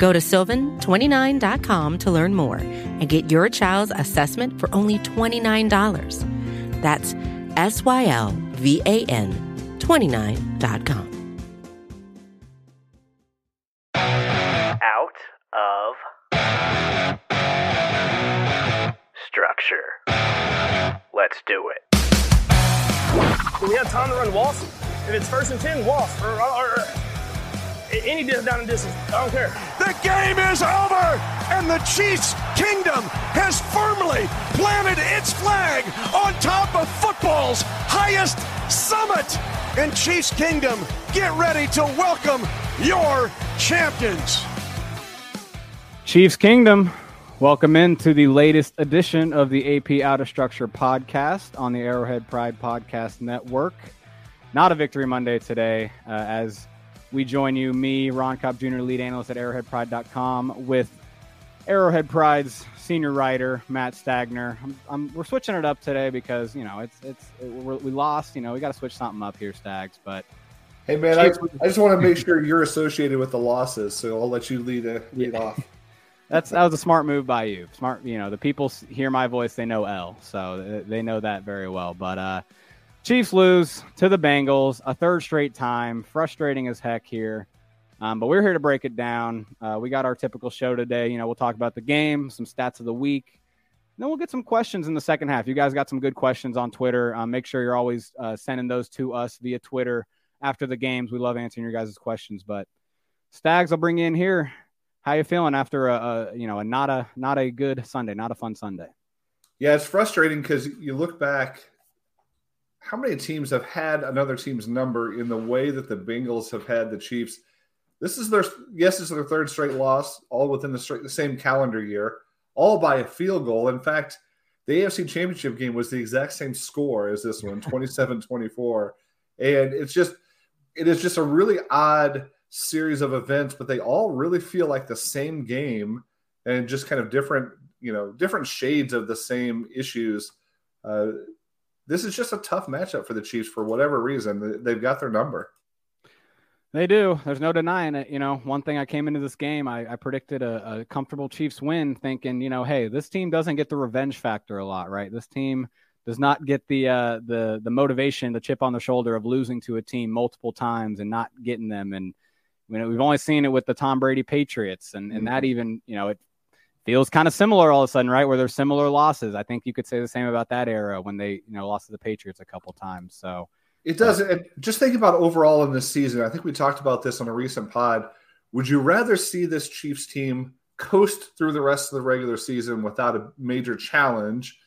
Go to sylvan29.com to learn more and get your child's assessment for only $29. That's S Y L V A N 29.com. Out of structure. Let's do it. We have time to run Wasp. If it's first and 10, Wasp. Any down and distance. I don't care. The game is over, and the Chiefs' kingdom has firmly planted its flag on top of football's highest summit. And Chiefs Kingdom, get ready to welcome your champions. Chiefs Kingdom, welcome into the latest edition of the AP Out of Structure podcast on the Arrowhead Pride Podcast Network. Not a Victory Monday today, uh, as we join you, me, Ron Kopp Jr., lead analyst at arrowheadpride.com, with Arrowhead Pride's senior writer, Matt Stagner. I'm, I'm, we're switching it up today because, you know, it's, it's, it, we lost, you know, we got to switch something up here, Stags, but. Hey man, I, I, just want to make sure you're associated with the losses, so I'll let you lead, uh, lead yeah. off. That's that was a smart move by you. Smart, you know, the people hear my voice, they know L, so they know that very well. But uh, Chiefs lose to the Bengals a third straight time. Frustrating as heck here. Um, but we're here to break it down. Uh, we got our typical show today. You know, we'll talk about the game, some stats of the week. Then we'll get some questions in the second half. You guys got some good questions on Twitter. Um, make sure you're always uh, sending those to us via Twitter after the games. We love answering your guys' questions. But Stags, I'll bring you in here. How you feeling after a, a you know a not a not a good Sunday, not a fun Sunday? Yeah, it's frustrating because you look back. How many teams have had another team's number in the way that the Bengals have had the Chiefs? This is their yes, this is their third straight loss, all within the, straight, the same calendar year, all by a field goal. In fact, the AFC Championship game was the exact same score as this one, 27-24. And it's just it is just a really odd series of events, but they all really feel like the same game and just kind of different, you know, different shades of the same issues. Uh, this is just a tough matchup for the Chiefs for whatever reason. They've got their number. They do. There's no denying it. You know, one thing I came into this game, I, I predicted a, a, comfortable Chiefs win, thinking, you know, hey, this team doesn't get the revenge factor a lot, right? This team does not get the uh, the the motivation, the chip on the shoulder of losing to a team multiple times and not getting them. And you know, we've only seen it with the Tom Brady Patriots, and, and that mm-hmm. even, you know, it feels kind of similar all of a sudden, right? Where there's similar losses. I think you could say the same about that era when they, you know, lost to the Patriots a couple times. So it does. Uh, just think about overall in this season. I think we talked about this on a recent pod. Would you rather see this Chiefs team coast through the rest of the regular season without a major challenge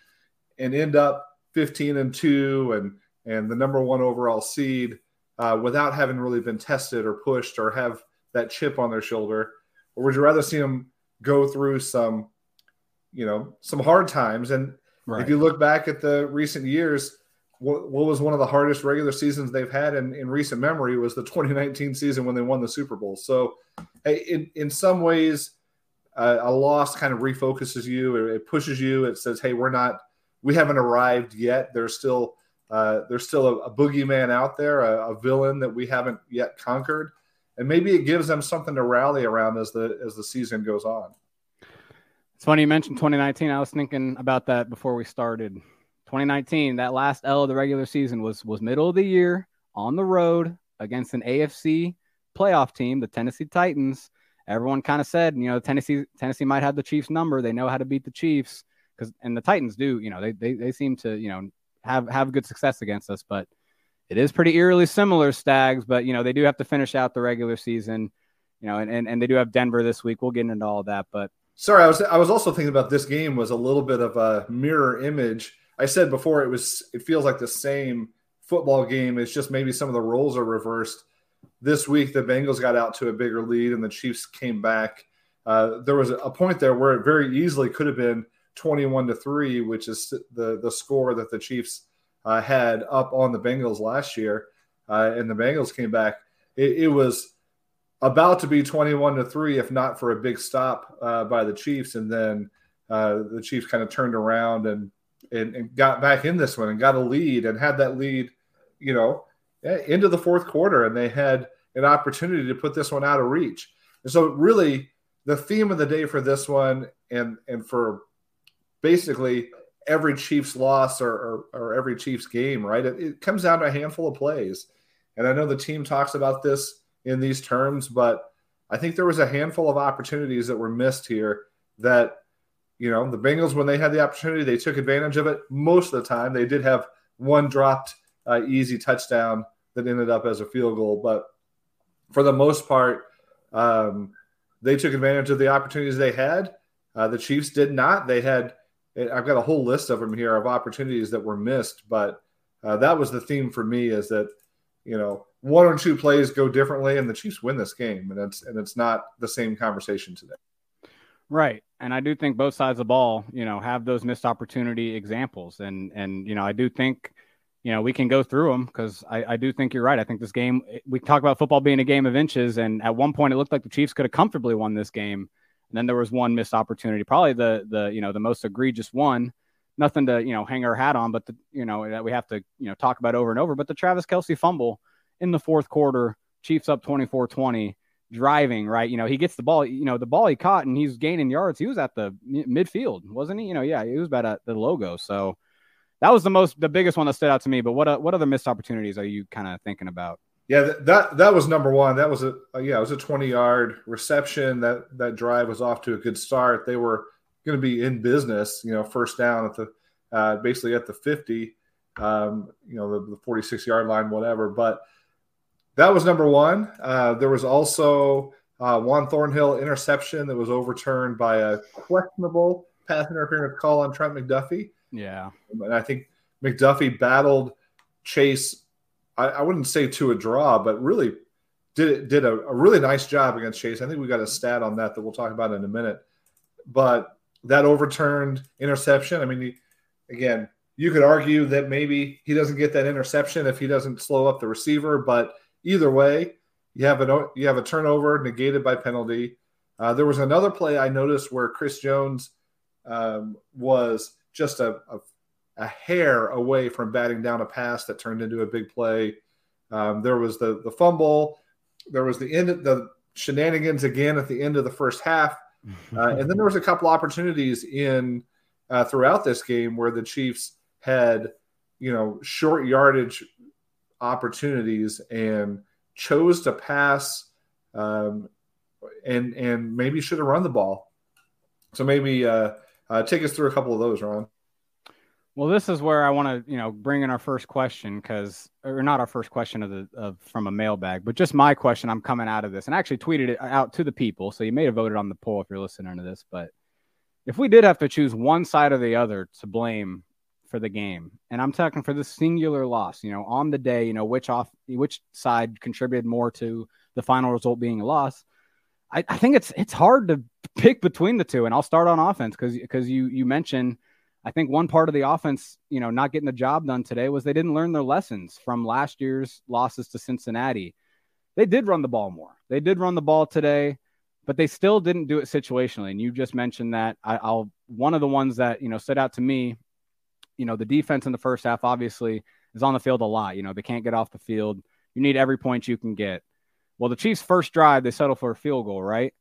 and end up 15 and 2 and and the number one overall seed uh, without having really been tested or pushed or have that chip on their shoulder? Or would you rather see them go through some, you know, some hard times? And right. if you look back at the recent years, what, what, was one of the hardest regular seasons they've had in, in recent memory was the 2019 season when they won the Super Bowl. So, hey, in, in some ways, uh, a loss kind of refocuses you. It, it pushes you. It says, hey, we're not, we haven't arrived yet. There's still uh, there's still a, a boogeyman out there, a, a, villain that we haven't yet conquered, and maybe it gives them something to rally around as the as the season goes on. It's funny you mentioned 2019. I was thinking about that before we started. 2019, that last L of the regular season was was middle of the year on the road against an AFC playoff team, the Tennessee Titans. Everyone kind of said, you know, Tennessee Tennessee might have the Chiefs number. They know how to beat the Chiefs because and the Titans do. You know, they they they seem to you know have have good success against us. But it is pretty eerily similar, Stags. But you know they do have to finish out the regular season. You know, and, and, and they do have Denver this week. We'll get into all that. But sorry, I was I was also thinking about this game was a little bit of a mirror image. I said before it was it feels like the same football game. It's just maybe some of the roles are reversed. This week, the Bengals got out to a bigger lead, and the Chiefs came back. Uh, there was a point there where it very easily could have been 21 to 3, which is the, the score that the Chiefs uh, had up on the Bengals last year. Uh, and the Bengals came back. It, it, was about to be 21 to 3, if not for a big stop uh, by the Chiefs. And then uh, the Chiefs kind of turned around and, and, and got back in this one and got a lead and had that lead, you know, into the fourth quarter. And they had an opportunity to put this one out of reach. And so, really, the theme of the day for this one and and for basically every Chiefs loss or, or, or every Chiefs game, right? It, it, comes down to a handful of plays. And I know the team talks about this in these terms, but I think there was a handful of opportunities that were missed here that, you know, the Bengals, when they had the opportunity, they took advantage of it most of the time. They did have one dropped uh, easy touchdown that ended up as a field goal, but for the most part, um, they took advantage of the opportunities they had. Uh, the Chiefs did not. They had, I've got a whole list of them here of opportunities that were missed, but uh, that was the theme for me is that, you know, one or two plays go differently and the Chiefs win this game. And it's, and it's not the same conversation today. Right. And I do think both sides of the ball, you know, have those missed opportunity examples. And, and, you know, I do think, you know, we can go through them because I, I, do think you're right. I think this game, we talk about football being a game of inches, and at one point it looked like the Chiefs could have comfortably won this game. And then there was one missed opportunity, probably the the you know the most egregious one. Nothing to you know hang our hat on, but the you know that we have to you know talk about over and over. But the Travis Kelce fumble in the fourth quarter, Chiefs up 24-20, driving right. You know he gets the ball, you know the ball he caught, and he's gaining yards. He was at the midfield, wasn't he? You know, yeah, he was about at the logo. So that was the most the biggest one that stood out to me. But what what other missed opportunities are you kind of thinking about? Yeah, that that was number one. That was a yeah, it was a twenty yard reception. That that drive was off to a good start. They were going to be in business, you know, first down at the uh, basically at the fifty, um, you know, the, the forty six yard line, whatever. But that was number one. Uh, there was also uh, Juan Thornhill interception that was overturned by a questionable pass interference call on Trent McDuffie. Yeah. And I think McDuffie battled Chase, I, I wouldn't say to a draw, but really did did a, a, really nice job against Chase. I think we got a stat on that that we'll talk about in a minute. But that overturned interception, I mean, he, again, you could argue that maybe he doesn't get that interception if he doesn't slow up the receiver, but either way, you have a you have a turnover negated by penalty. Uh, there was another play I noticed where Chris Jones um, was just a, a, a, hair away from batting down a pass that turned into a big play. Um, there was the the fumble. There was the end the shenanigans again at the end of the first half, uh, and then there was a couple opportunities in uh, throughout this game where the Chiefs had you know short yardage opportunities and chose to pass um, and and maybe should have run the ball. So maybe uh, uh, take us through a couple of those, Ron. Well, this is where I want to, you know, bring in our first question because, or not our first question of the of from a mailbag, but just my question. I'm coming out of this, and I actually tweeted it out to the people, so you may have voted on the poll if you're listening to this. But if we did have to choose one side or the other to blame for the game, and I'm talking for the singular loss, you know, on the day, you know, which off which side contributed more to the final result being a loss. I, I think it's it's hard to pick between the two, and I'll start on offense because because you you mentioned I think one part of the offense, you know, not getting the job done today was they didn't learn their lessons from last year's losses to Cincinnati. They did run the ball more. They did run the ball today, but they still didn't do it situationally. And you just mentioned that. I, will one of the ones that you know stood out to me. You know, the defense in the first half obviously is on the field a lot. You know, they can't get off the field. You need every point you can get. Well, the Chiefs' first drive, they settle for a field goal, right?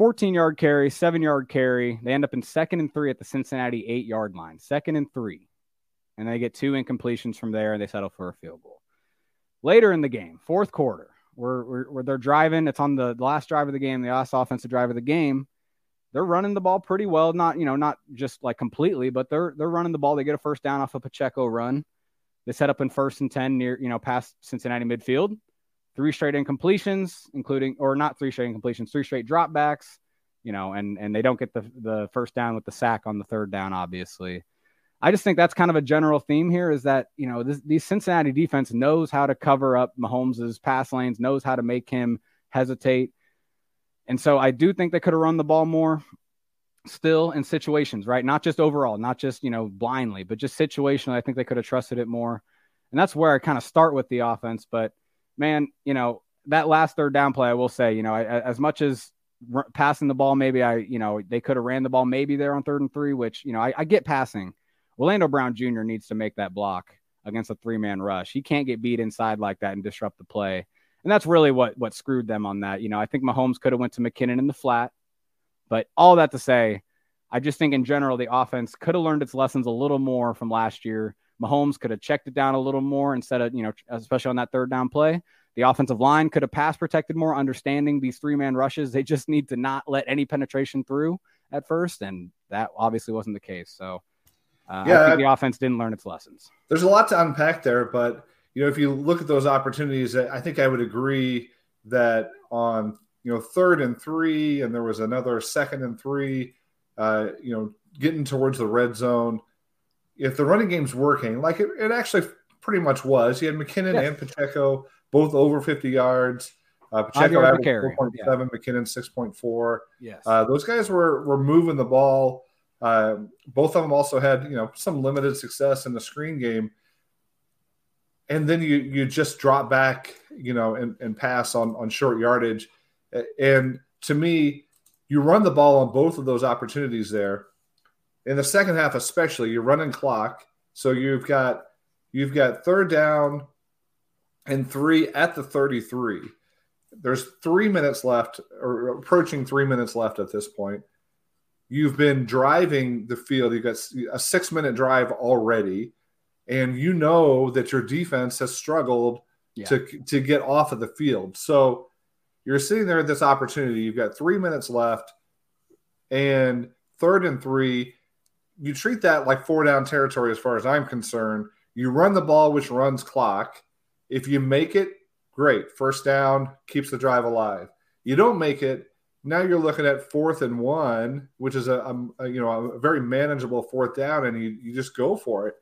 14 yard carry, seven yard carry. They end up in second and three at the Cincinnati eight yard line, second and three. And they get two incompletions from there and they settle for a field goal. Later in the game, fourth quarter, where, where, where they're driving, it's on the last drive of the game, the last offensive drive of the game. They're running the ball pretty well, not you know, not just like completely, but they're they're running the ball. They get a first down off a Pacheco run. They set up in first and ten near you know past Cincinnati midfield three straight incompletions, including or not three straight incompletions, three straight dropbacks, you know, and and they don't get the the first down with the sack on the third down, obviously. I just think that's kind of a general theme here is that, you know, this, these Cincinnati defense knows how to cover up Mahomes's pass lanes, knows how to make him hesitate. And so I do think they could have run the ball more. still in situations, right? Not just overall, not just, you know, blindly, but just situationally. I think they could have trusted it more. And that's where I kind of start with the offense. But man, you know, that last third down play, I will say, you know, I, as much as r- passing the ball, maybe I, you know, they could have ran the ball maybe there on third and three, which, you know, I, I get passing. Orlando Brown Jr. needs to make that block against a three man rush. He can't get beat inside like that and disrupt the play. And that's really what what screwed them on that. You know, I think Mahomes could have went to McKinnon in the flat, but all that to say, I just think in general the offense could have learned its lessons a little more from last year. Mahomes could have checked it down a little more instead of, you know, especially on that third down play. The offensive line could have pass protected more, understanding these three man rushes. They just need to not let any penetration through at first. And that obviously wasn't the case. So, uh, yeah, I think the offense didn't learn its lessons. There's a lot to unpack there, but you know, if you look at those opportunities, I think I would agree that on you know third and three, and there was another second and three, uh, you know, getting towards the red zone. If the running game's working, like it, it actually pretty much was, you had McKinnon yes. and Pacheco both over 50 yards. Uh, Pacheco averaged 4.7, yeah. McKinnon 6.4. Yes. Uh, those guys were were moving the ball. Uh, both of them also had you know some limited success in the screen game and then you you just drop back, you know, and, and pass on on short yardage. And to me, you run the ball on both of those opportunities there. In the second half, especially, you're running clock. So you've got you've got third down and three at the 33. There's three minutes left, or approaching three minutes left at this point. You've been driving the field. You've got a six minute drive already and you know that your defense has struggled yeah. to to get off of the field. So you're sitting there at this opportunity. You've got three minutes left, and third and three. You treat that like four down territory, as far as I'm concerned. You run the ball, which runs clock. If you make it, great. First down keeps the drive alive. You don't make it. Now you're looking at fourth and one, which is a, a, you know a very manageable fourth down, and you, you just go for it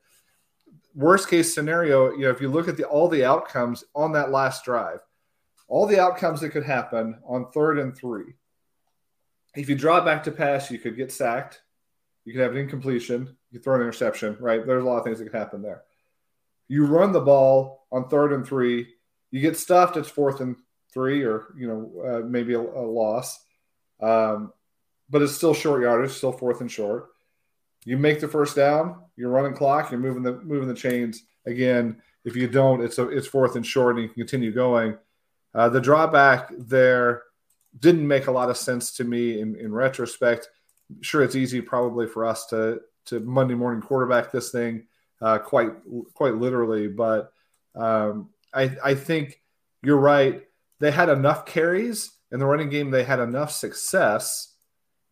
worst case scenario, you know, if you look at the all the outcomes on that last drive, all the outcomes that could happen on third and three. If you draw back to pass, you could get sacked. You could have an incompletion. You throw an interception, right? There's a lot of things that could happen there. You run the ball on third and three. You get stuffed. It's fourth and three, or you know uh, maybe a, a loss, um, but it's still short yardage, still fourth and short. You make the first down, you're running clock, you're moving the moving the chains. Again, if you don't, it's a, it's fourth and short, and you can continue going. Uh, the drawback there didn't make a lot of sense to me in, in retrospect. Sure, it's easy probably for us to to Monday morning quarterback this thing uh, quite quite literally, but um, I I think you're right. They had enough carries in the running game. They had enough success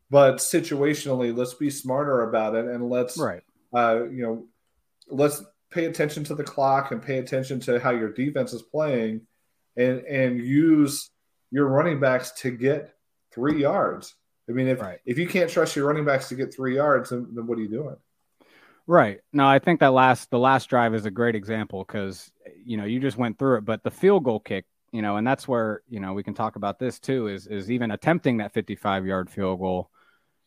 but situationally, let's be smarter about it and let's, right. uh, you know, let's pay attention to the clock and pay attention to how your defense is playing, and and use your running backs to get three yards. I mean, if right. if you can't trust your running backs to get three yards, then, then what are you doing? Right. No, I think that last the last drive is a great example because you know you just went through it, but the field goal kick, you know, and that's where you know we can talk about this too. Is is even attempting that 55 yard field goal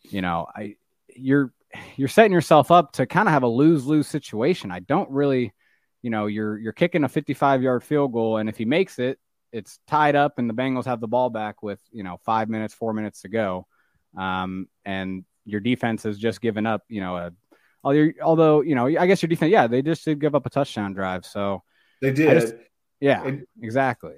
you know, I you're you're setting yourself up to kind of have a lose lose situation. I don't really, you know, you're you're kicking a 55 yard field goal, and if he makes it, it's tied up, and the Bengals have the ball back with you know five minutes, four minutes to go, um, and your defense has just given up, you know, a although you know, I guess your defense, yeah, they just did give up a touchdown drive, so they did, just, yeah, and, exactly.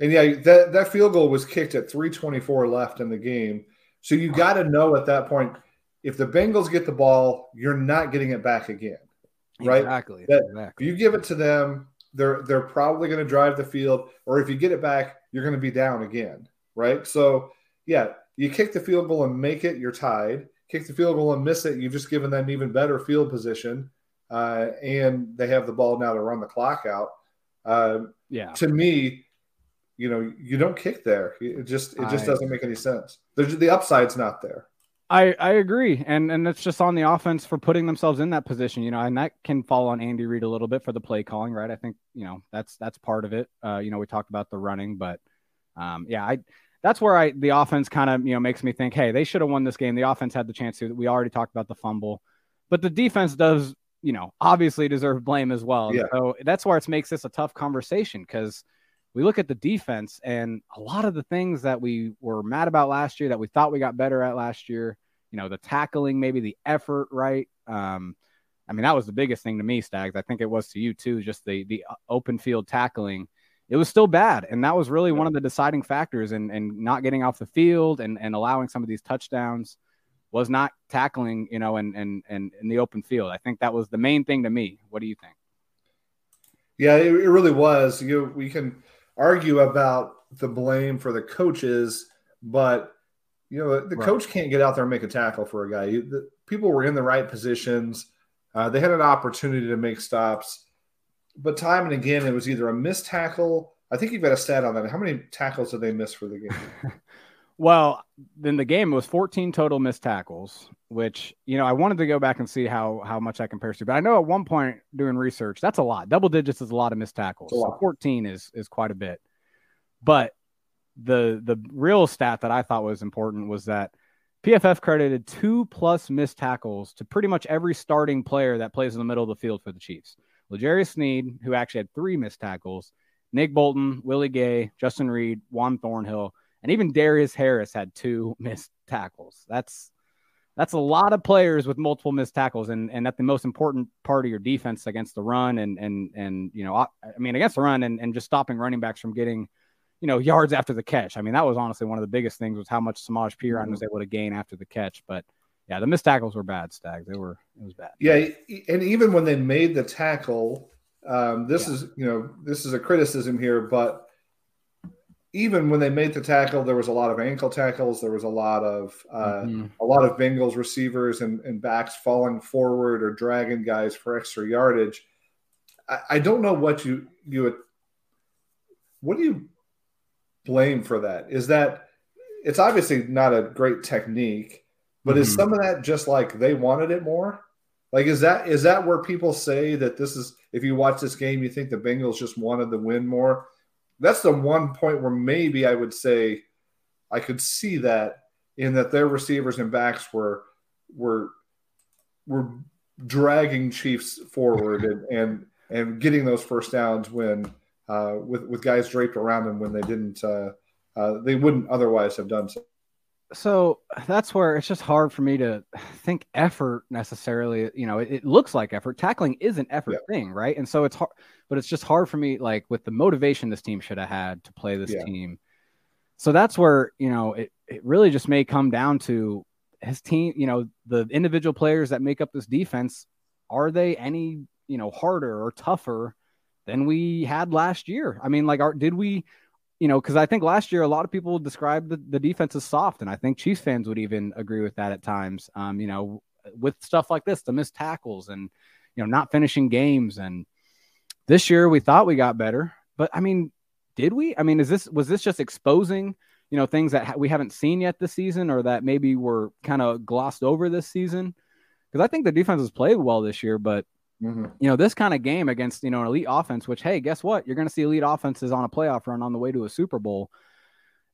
And yeah, that that field goal was kicked at 3:24 left in the game. So you got to know at that point if the Bengals get the ball, you're not getting it back again, right? Exactly. That exactly. If you give it to them, they're they're probably going to drive the field, or if you get it back, you're going to be down again, right? So yeah, you kick the field goal and make it, you're tied. Kick the field goal and miss it, you've just given them even better field position, uh, and they have the ball now to run the clock out. Uh, yeah. To me, you know, you don't kick there. It just it just I, doesn't make any sense. There's the upside's not there. I, I agree, and and it's just on the offense for putting themselves in that position, you know, and that can fall on Andy Reid a little bit for the play calling, right? I think you know that's that's part of it. Uh, you know, we talked about the running, but um, yeah, I that's where I the offense kind of you know makes me think, hey, they should have won this game. The offense had the chance to. We already talked about the fumble, but the defense does you know obviously deserve blame as well. Yeah. So that's where it makes this a tough conversation because we look at the defense and a lot of the things that we were mad about last year that we thought we got better at last year. You know, the tackling, maybe the effort, right? Um, I mean, that was the biggest thing to me, Stags. I think it was to you too. Just the the uh, open field tackling it was still bad. And that was really one of the deciding factors in, in not getting off the field and, and allowing some of these touchdowns was not tackling, you know, and, and, and in the open field. I think that was the main thing to me. What do you think? Yeah, it, it really was. You we can argue about the blame for the coaches, but you know the, the Right. coach can't get out there and make a tackle for a guy. You, the, people were in the right positions. Uh, they had an opportunity to make stops, but time and again it was either a missed tackle. I think you've got a stat on that. How many tackles did they miss for the game? Well, in the game, it was 14 total missed tackles, which, you know, I wanted to go back and see how, how much that compares to. But I know at one point doing research, that's a lot. Double digits is a lot of missed tackles. So 14 is, is quite a bit. But the the real stat that I thought was important was that PFF credited two plus missed tackles to pretty much every starting player that plays in the middle of the field for the Chiefs. L'Jarius Sneed, who actually had three missed tackles, Nick Bolton, Willie Gay, Justin Reid, Juan Thornhill, and even Darius Harris had two missed tackles. That's that's a lot of players with multiple missed tackles, and and at the most important part of your defense against the run, and and and you know, I, I mean against the run, and and just stopping running backs from getting, you know, yards after the catch. I mean that was honestly one of the biggest things was how much Samaje Perine mm-hmm. was able to gain after the catch. But yeah, the missed tackles were bad, Stag. They were it was bad. Yeah, and even when they made the tackle, um, this Yeah. is you know this is a criticism here, but even when they made the tackle, there was a lot of ankle tackles. There was a lot of uh, Mhm. a lot of Bengals receivers and, and backs falling forward or dragging guys for extra yardage. I, I don't know what you you would. What do you blame for that? Is that it's obviously not a great technique, but is Mhm. some of that just like they wanted it more? Like is that is that where people say that this is if you watch this game you think the Bengals just wanted the win more? That's the one point where maybe I would say I could see that in that their receivers and backs were were were dragging Chiefs forward and and, and getting those first downs when uh, with with guys draped around them when they didn't uh, uh, they wouldn't otherwise have done so. So that's where it's just hard for me to think effort necessarily you know it, it looks like effort tackling is an effort Yeah. thing right and so it's hard but it's just hard for me like with the motivation this team should have had to play this Yeah. team so that's where you know it, it really just may come down to his team you know the individual players that make up this defense are they any you know harder or tougher than we had last year i mean like are, did we you know, because I think last year a lot of people described the, the defense as soft, and I think Chiefs fans would even agree with that at times. Um, you know, with stuff like this, the missed tackles and you know not finishing games, and this year we thought we got better, but I mean, did we? I mean, is this was this just exposing you know things that ha- we haven't seen yet this season, or that maybe were kind of glossed over this season? Because I think the defense has played well this year, but you know, this kind of game against, you know, an elite offense, which, hey, guess what? You're going to see elite offenses on a playoff run on the way to a Super Bowl.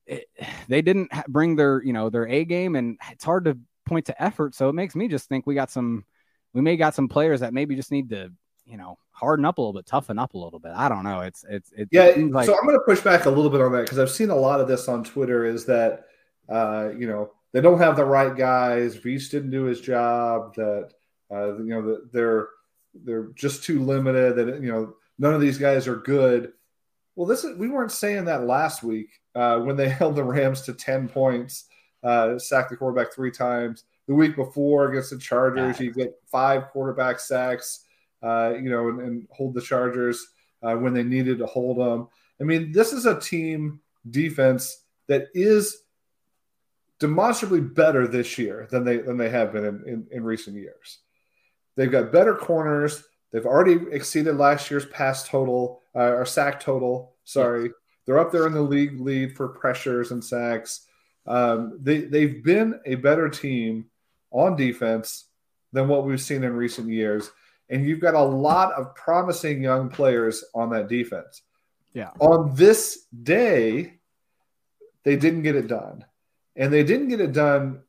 It, they didn't bring their, you know, their A game, and it's hard to point to effort. So it makes me just think we got some, we may got some players that maybe just need to, you know, harden up a little bit, toughen up a little bit. I don't know. It's, it's, it Yeah, seems like, so I'm going to push back a little bit on that because I've seen a lot of this on Twitter. Is that uh, you know they don't have the right guys. Reese didn't do his job. That uh, you know that they're they're just too limited. That you know none of these guys are good. Well, this is, we weren't saying that last week uh, when they held the Rams to ten points, uh, sacked the quarterback three times. The week before against the Chargers, you get five quarterback sacks. Uh, you know, and, and hold the Chargers uh, when they needed to hold them. I mean, this is a team defense that is demonstrably better this year than they than they have been in, in, in recent years. They've got better corners. They've already exceeded last year's pass total uh, or sack total. Sorry, they're up there in the league lead for pressures and sacks. Um, they they've been a better team on defense than what we've seen in recent years, and you've got a lot of promising young players on that defense. Yeah. On this day, they didn't get it done. And they didn't get it done.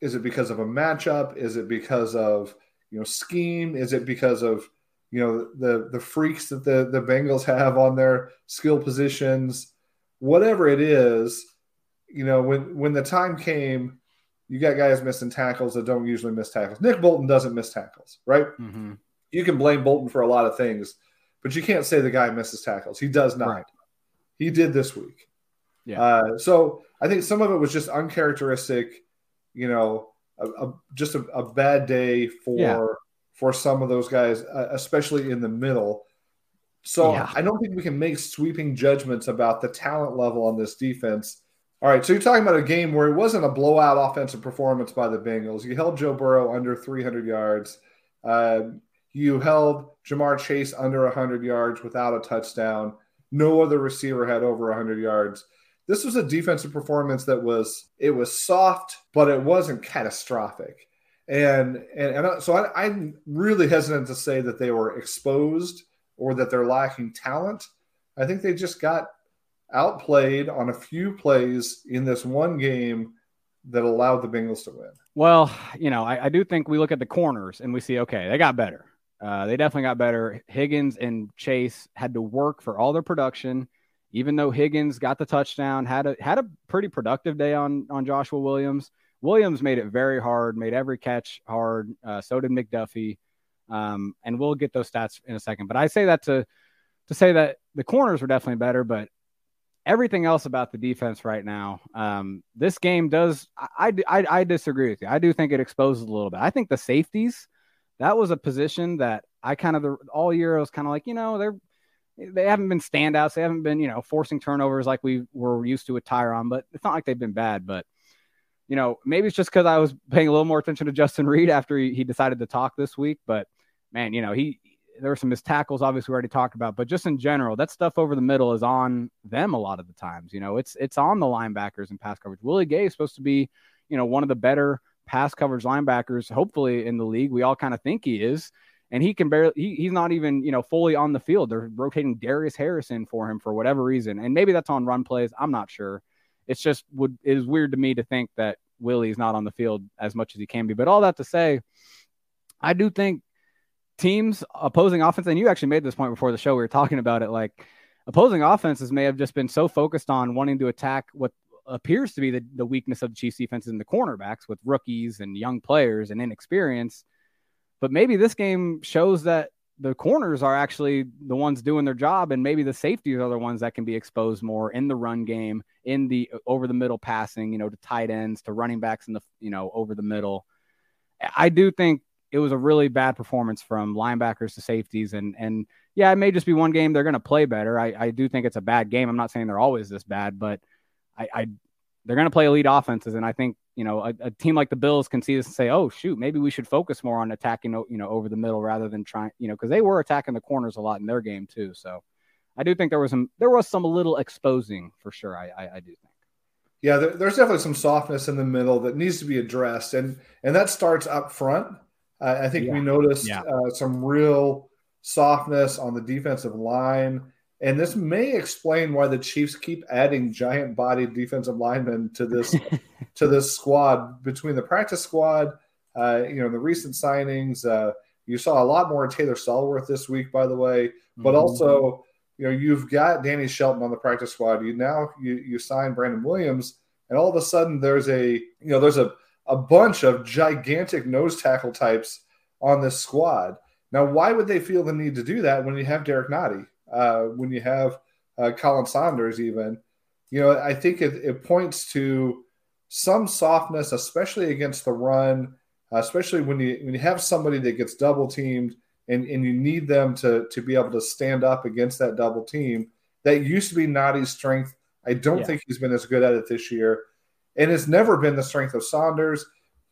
Is it because of a matchup? Is it because of you know scheme? Is it because of you know the the freaks that the the Bengals have on their skill positions? Whatever it is, you know when when the time came, you got guys missing tackles that don't usually miss tackles. Nick Bolton doesn't miss tackles, right? Mm-hmm. You can blame Bolton for a lot of things, but you can't say the guy misses tackles. He does not. Right. He did this week. Yeah. Uh, so I think some of it was just uncharacteristic, you know, a, a, just a, a, bad day for Yeah. for some of those guys, uh, especially in the middle. So Yeah. I don't think we can make sweeping judgments about the talent level on this defense. All right, so you're talking about a game where it wasn't a blowout offensive performance by the Bengals. You held Joe Burrow under 300 yards. Uh, you held Ja'Marr Chase under 100 yards without a touchdown. No other receiver had over 100 yards. This was a defensive performance that was it was soft, but it wasn't catastrophic. And and, and so I, I'm really hesitant to say that they were exposed or that they're lacking talent. I think they just got outplayed on a few plays in this one game that allowed the Bengals to win. Well, you know, I, I do think we look at the corners and we see, okay, they got better. Uh, they definitely got better. Higgins and Chase had to work for all their production, even though Higgins got the touchdown, had a had a pretty productive day on on Joshua Williams. Williams made it very hard, made every catch hard. Uh, so did McDuffie, um, and we'll get those stats in a second. But I say that to to say that the corners were definitely better, but everything else about the defense right now, um, this game does. I, I I disagree with you. I do think it exposes a little bit. I think the safeties, that was a position that I kind of the, all year I was kind of like, you know, they're they haven't been standouts. They haven't been, you know, forcing turnovers like we were used to with Tyrann, but it's not like they've been bad. But you know, maybe it's just because I was paying a little more attention to Justin Reid after he, he decided to talk this week. But man, you know, he there were some missed tackles, obviously we already talked about, but just in general, that stuff over the middle is on them a lot of the times. You know, it's it's on the linebackers and pass coverage. Willie Gay is supposed to be, you know, one of the better pass coverage linebackers, hopefully in the league. We all kind of think he is. And he can barely he, he's not even, you know, fully on the field. They're rotating Darius Harrison for him for whatever reason. And maybe that's on run plays. I'm not sure. It's just would it is weird to me to think that Willie's not on the field as much as he can be. But all that to say, I do think teams opposing offense, and you actually made this point before the show. We were talking about it. Like opposing offenses may have just been so focused on wanting to attack what appears to be the, the weakness of the Chiefs defense in the cornerbacks with rookies and young players and inexperience. But maybe this game shows that the corners are actually the ones doing their job, and maybe the safeties are the ones that can be exposed more in the run game, in the over the middle passing, you know, to tight ends, to running backs in the you know over the middle. I do think it was a really bad performance from linebackers to safeties, and and yeah, it may just be one game they're going to play better. I, I do think it's a bad game. I'm not saying they're always this bad, but I, I they're going to play elite offenses, and I think you know a, a, team like the Bills can see this and say, oh shoot, maybe we should focus more on attacking you know over the middle rather than trying you know because they were attacking the corners a lot in their game too. So I do think there was some there was some little exposing for sure. I I, I do think. Yeah, there, there's definitely some softness in the middle that needs to be addressed, and and that starts up front. Uh, I think Yeah. we noticed Yeah. uh, some real softness on the defensive line, and this may explain why the Chiefs keep adding giant-bodied defensive linemen to this to this squad. Between the practice squad, uh, you know, the recent signings, uh, you saw a lot more Taylor Stallworth this week, by the way, but Mhm. also you know you've got Danny Shelton on the practice squad. You now you you sign Brandon Williams, and all of a sudden there's a you know there's a a bunch of gigantic nose tackle types on this squad. Now, why would they feel the need to do that when you have Derrick Nnadi, uh, when you have uh, Khalen Saunders, even? You know, I think it, it points to some softness, especially against the run, especially when you when you have somebody that gets double teamed and, and you need them to to be able to stand up against that double team. That used to be Nnadi's strength. I don't Yeah. think he's been as good at it this year, and it's never been the strength of Saunders.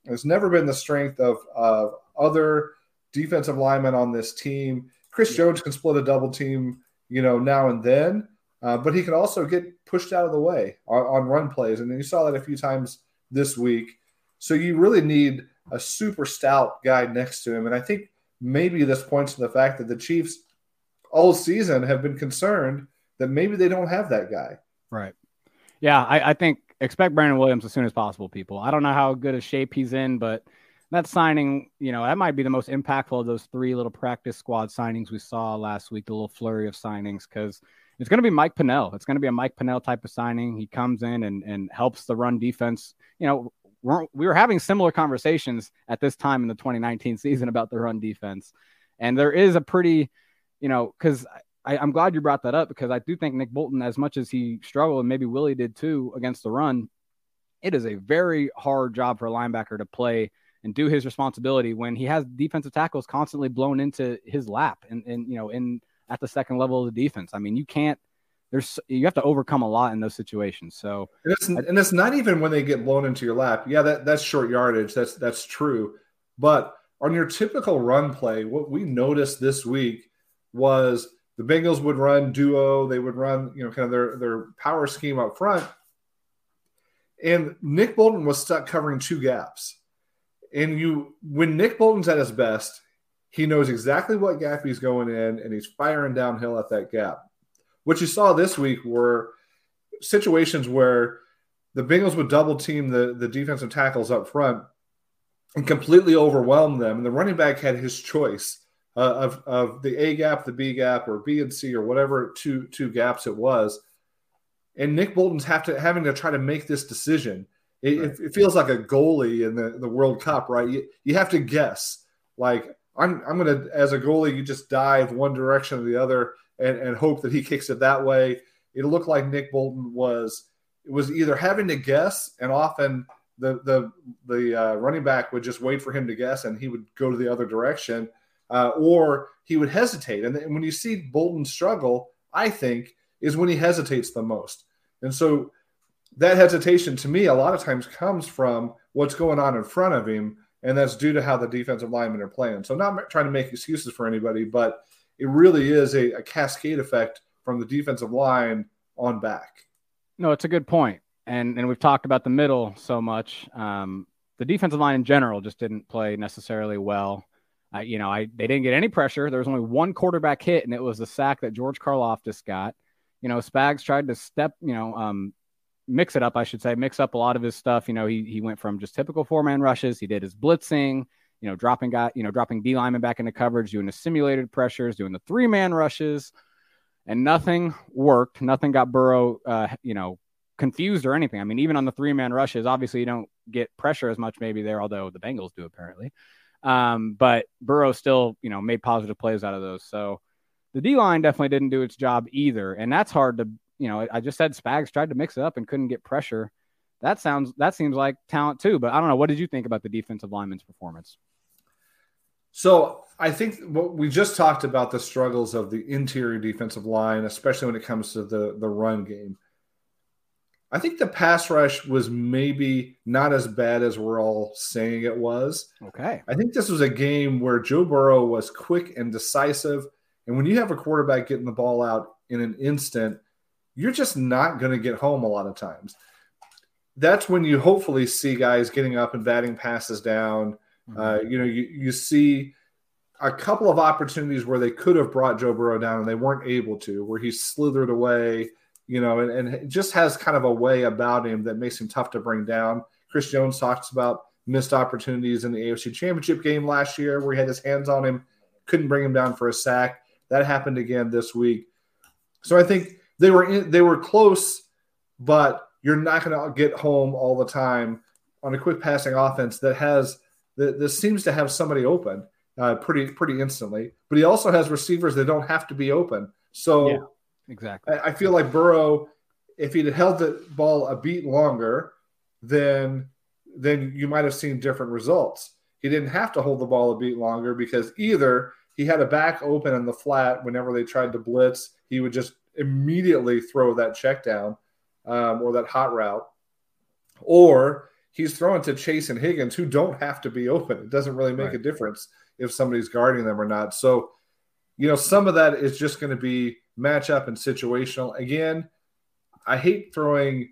It's never been the strength of of other defensive linemen on this team. Chris Jones can split a double team, you know, now and then, uh, but he can also get pushed out of the way on, on run plays, and you saw that a few times this week. So you really need a super stout guy next to him, and I think maybe this points to the fact that the Chiefs all season have been concerned that maybe they don't have that guy. Right. Yeah, I, I think expect Brandon Williams as soon as possible, people. I don't know how good a shape he's in, but that signing, you know, that might be the most impactful of those three little practice squad signings we saw last week, the little flurry of signings, because it's going to be Mike Pennel. It's going to be a Mike Pennel type of signing. He comes in and, and helps the run defense. You know, we're, we were having similar conversations at this time in the 2019 season about the run defense. And there is a pretty, you know, because I'm glad you brought that up because I do think Nick Bolton, as much as he struggled, and maybe Willie did too against the run, it is a very hard job for a linebacker to play and do his responsibility when he has defensive tackles constantly blown into his lap and, and you know in at the second level of the defense. I mean, you can't. There's you have to overcome a lot in those situations. So and it's, and it's not even when they get blown into your lap. Yeah, that that's short yardage. That's that's true. But on your typical run play, what we noticed this week was the Bengals would run duo. They would run you know kind of their their power scheme up front. And Nick Bolton was stuck covering two gaps. And you, when Nick Bolton's at his best, he knows exactly what gap he's going in, and he's firing downhill at that gap. What you saw this week were situations where the Bengals would double team the, the defensive tackles up front and completely overwhelm them. And the running back had his choice uh, of, of the A gap, the B gap, or B and C, or whatever two two gaps it was. And Nick Bolton's have to having to try to make this decision it, right. it, feels like a goalie in the, the World Cup, right? You, you have to guess. Like I'm I'm gonna as a goalie, you just dive one direction or the other and, and hope that he kicks it that way. It looked like Nick Bolton was it was either having to guess, and often the the the uh, running back would just wait for him to guess, and he would go to the other direction, uh, or he would hesitate. And, and when you see Bolton struggle, I think is when he hesitates the most. And so that hesitation to me a lot of times comes from what's going on in front of him and that's due to how the defensive linemen are playing. So I'm not trying to make excuses for anybody but it really is a, a cascade effect from the defensive line on back. No it's a good point. And and we've talked about the middle so much. Um, the defensive line in general just didn't play necessarily well. Uh, you know, I they didn't get any pressure. There was only one quarterback hit, and it was the sack that George Karlaftis got. You know, Spags tried to step, you know, um, mix it up, I should say, mix up a lot of his stuff. You know, he he went from just typical four man rushes. He did his blitzing, you know, dropping got you know dropping D lineman back into coverage, doing the simulated pressures, doing the three man rushes, and nothing worked. Nothing got Burrow, uh, you know, confused or anything. I mean, even on the three man rushes, obviously you don't get pressure as much maybe there, although the Bengals do apparently. Um, but Burrow still, you know, made positive plays out of those. So the D line definitely didn't do its job either, and that's hard to you know, I just said Spags tried to mix it up and couldn't get pressure. That sounds that seems like talent too. But I don't know. What did you think about the defensive lineman's performance? So I think what we just talked about the struggles of the interior defensive line, especially when it comes to the the run game. I think the pass rush was maybe not as bad as we're all saying it was. Okay. I think this was a game where Joe Burrow was quick and decisive. And when you have a quarterback getting the ball out in an instant, you're just not going to get home a lot of times. That's when you hopefully see guys getting up and batting passes down. Mm-hmm. Uh, you know, you, you see a couple of opportunities where they could have brought Joe Burrow down and they weren't able to, where he slithered away, you know, and, and just has kind of a way about him that makes him tough to bring down. Chris Jones talks about missed opportunities in the AFC Championship game last year where he had his hands on him, couldn't bring him down for a sack. That happened again this week. So I think they were in, they were close, but you're not going to get home all the time on a quick passing offense that has that this seems to have somebody open uh, pretty pretty instantly. But he also has receivers that don't have to be open. So yeah, exactly, I, I feel like Burrow, if he'd held the ball a beat longer, then then you might have seen different results. He didn't have to hold the ball a beat longer because either he had a back open in the flat whenever they tried to blitz, he would just immediately throw that check down um, or that hot route, or he's throwing to Chase and Higgins who don't have to be open. It doesn't really make right. a difference if somebody's guarding them or not. So, you know, some of that is just going to be matchup and situational. Again, I hate throwing,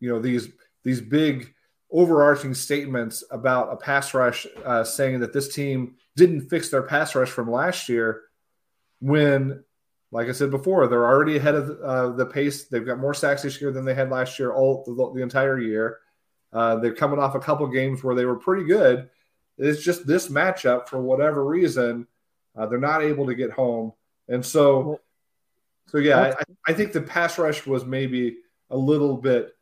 you know, these these big overarching statements about a pass rush, uh, saying that this team didn't fix their pass rush from last year when like I said before, they're already ahead of uh, the pace. They've got more sacks this year than they had last year, all the, the entire year. Uh, they're coming off a couple games where they were pretty good. It's just this matchup for whatever reason, uh, they're not able to get home, and so, so yeah, I, I think the pass rush was maybe a little bit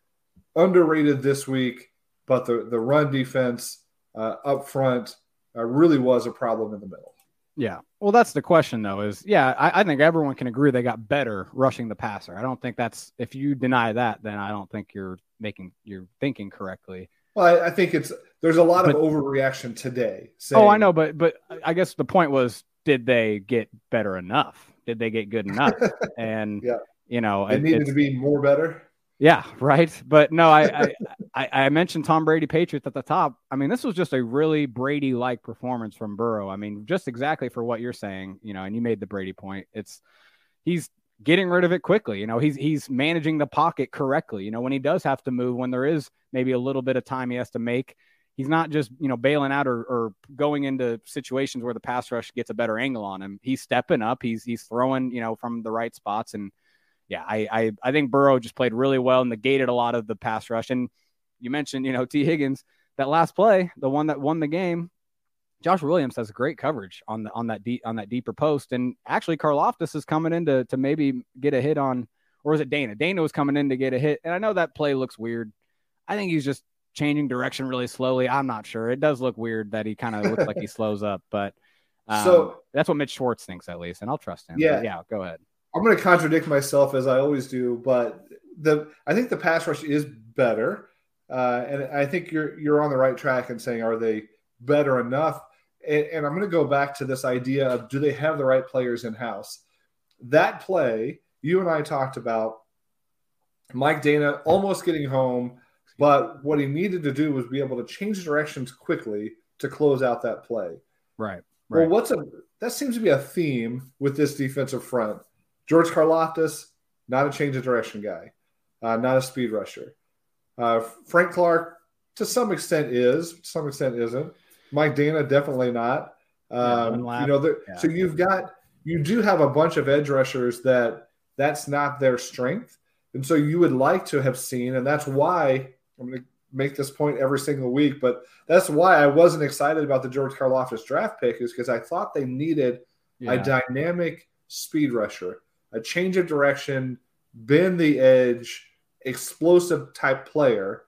underrated this week, but the the run defense uh, up front uh, really was a problem in the middle. Yeah. Well, that's the question, though. Is yeah, I, I, think everyone can agree they got better rushing the passer. I don't think that's if you deny that, then I don't think you're making you're thinking correctly. Well, I, I think it's there's a lot but, of overreaction today. Saying, oh, I know, but but I guess the point was, did they get better enough? Did they get good enough? And yeah. you know, it, needed to be more better. Yeah, right. But no, I, I, I mentioned Tom Brady Patriots at the top. I mean, this was just a really Brady like performance from Burrow. I mean, just exactly for what you're saying, you know, and you made the Brady point. It's he's getting rid of it quickly. You know, he's he's managing the pocket correctly. You know, when he does have to move, when there is maybe a little bit of time he has to make, he's not just you know bailing out or, or going into situations where the pass rush gets a better angle on him. He's stepping up. He's he's throwing you know from the right spots and yeah, I, I, I think Burrow just played really well and negated a lot of the pass rush. And you mentioned, you know, Tee Higgins, that last play, the one that won the game. Josh Williams has great coverage on the on that deep on that deeper post, and actually Karlaftis is coming in to, to maybe get a hit on, or is it Danna? Danna was coming in to get a hit, and I know that play looks weird. I think he's just changing direction really slowly. I'm not sure. It does look weird that he kind of looks like he slows up, but um, so that's what Mitch Schwartz thinks at least, and I'll trust him. Yeah, but yeah. Go ahead. I'm going to contradict myself as I always do, but the I think the pass rush is better, uh, and I think you're you're on the right track in saying are they better enough? And, and I'm going to go back to this idea of do they have the right players in house? That play you and I talked about, Mike Danna almost getting home, but what he needed to do was be able to change directions quickly to close out that play. Right. Right. Well, what's a that seems to be a theme with this defensive front George Karlaftis, not a change of direction guy, uh, not a speed rusher. Uh, Frank Clark, to some extent, is, to some extent, isn't. Mike Danna, definitely not. Um, yeah, you know, yeah. so you've got, you do have a bunch of edge rushers that that's not their strength. And so you would like to have seen, and that's why I'm going to make this point every single week, but that's why I wasn't excited about the George Karlaftis draft pick, is because I thought they needed yeah. a dynamic speed rusher a change of direction, bend the edge, explosive type player.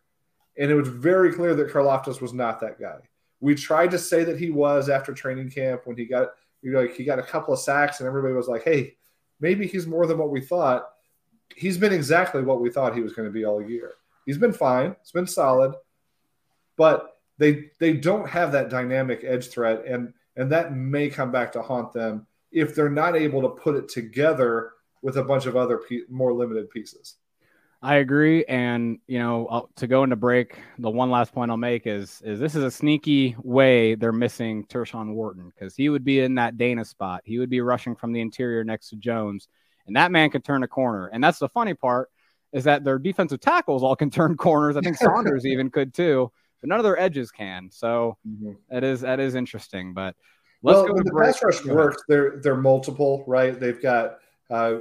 And it was very clear that Karlaftis was not that guy. We tried to say that he was after training camp when he got you know, like he got a couple of sacks and everybody was like, hey, maybe he's more than what we thought. He's been exactly what we thought he was going to be all year. He's been fine. It's been solid, but they they don't have that dynamic edge threat, and and that may come back to haunt them if they're not able to put it together with a bunch of other pe- more limited pieces. I agree, and you know, I'll, to go into break, the one last point I'll make is is this is a sneaky way they're missing Tershawn Wharton because he would be in that Danna spot. He would be rushing from the interior next to Jones, and that man could turn a corner. And that's the funny part is that their defensive tackles all can turn corners. I think Saunders even could too, but none of their edges can. So mm-hmm. that is that is interesting. But let's well, go. When the break. pass rush works, they're they're multiple, right? They've got uh,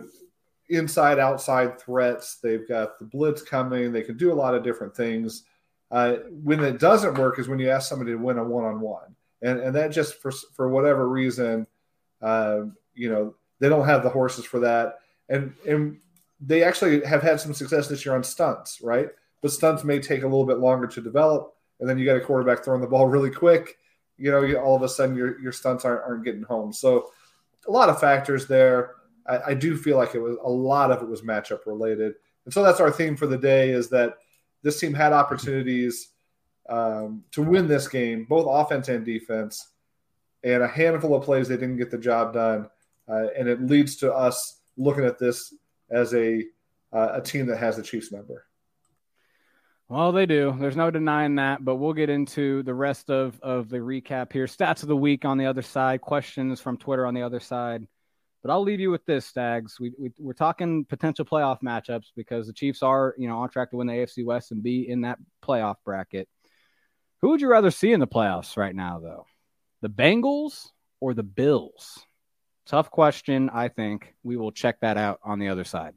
inside outside threats. They've got the blitz coming. They can do a lot of different things. Uh, when it doesn't work is when you ask somebody to win a one on one, and and that just for for whatever reason, uh, you know, they don't have the horses for that, and and they actually have had some success this year on stunts, right? But stunts may take a little bit longer to develop, and then you got a quarterback throwing the ball really quick. You know, you, all of a sudden your your stunts aren't, aren't getting home. So a lot of factors there. I, I, do feel like it was a lot of it was matchup related, and so that's our theme for the day: is that this team had opportunities um, to win this game, both offense and defense, and a handful of plays they didn't get the job done, uh, and it leads to us looking at this as a uh, a team that has the Chiefs number. Well, they do. There's no denying that, but we'll get into the rest of, of the recap here. Stats of the week on the other side, questions from Twitter on the other side. But I'll leave you with this, Stags. We, we, we're talking potential playoff matchups because the Chiefs are, you know, on track to win the AFC West and be in that playoff bracket. Who would you rather see in the playoffs right now, though? The Bengals or the Bills? Tough question, I think. We will check that out on the other side.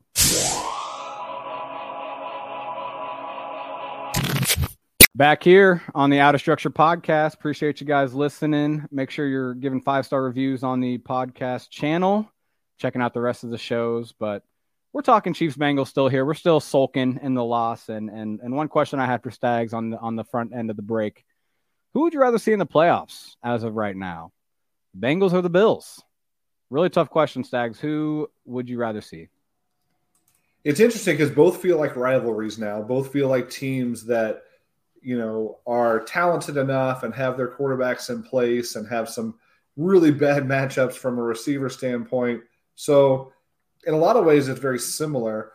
Back here on the Out of Structure podcast. Appreciate you guys listening. Make sure you're giving five star reviews on the podcast channel, checking out the rest of the shows. But we're talking Chiefs Bengals still here. We're still sulking in the loss. And and and one question I had for Stags on the on the front end of the break: Who would you rather see in the playoffs as of right now, Bengals or the Bills? Really tough question, Stags. Who would you rather see? It's interesting because both feel like rivalries now. Both feel like teams that you know are talented enough and have their quarterbacks in place and have some really bad matchups from a receiver standpoint. So, in a lot of ways, it's very similar.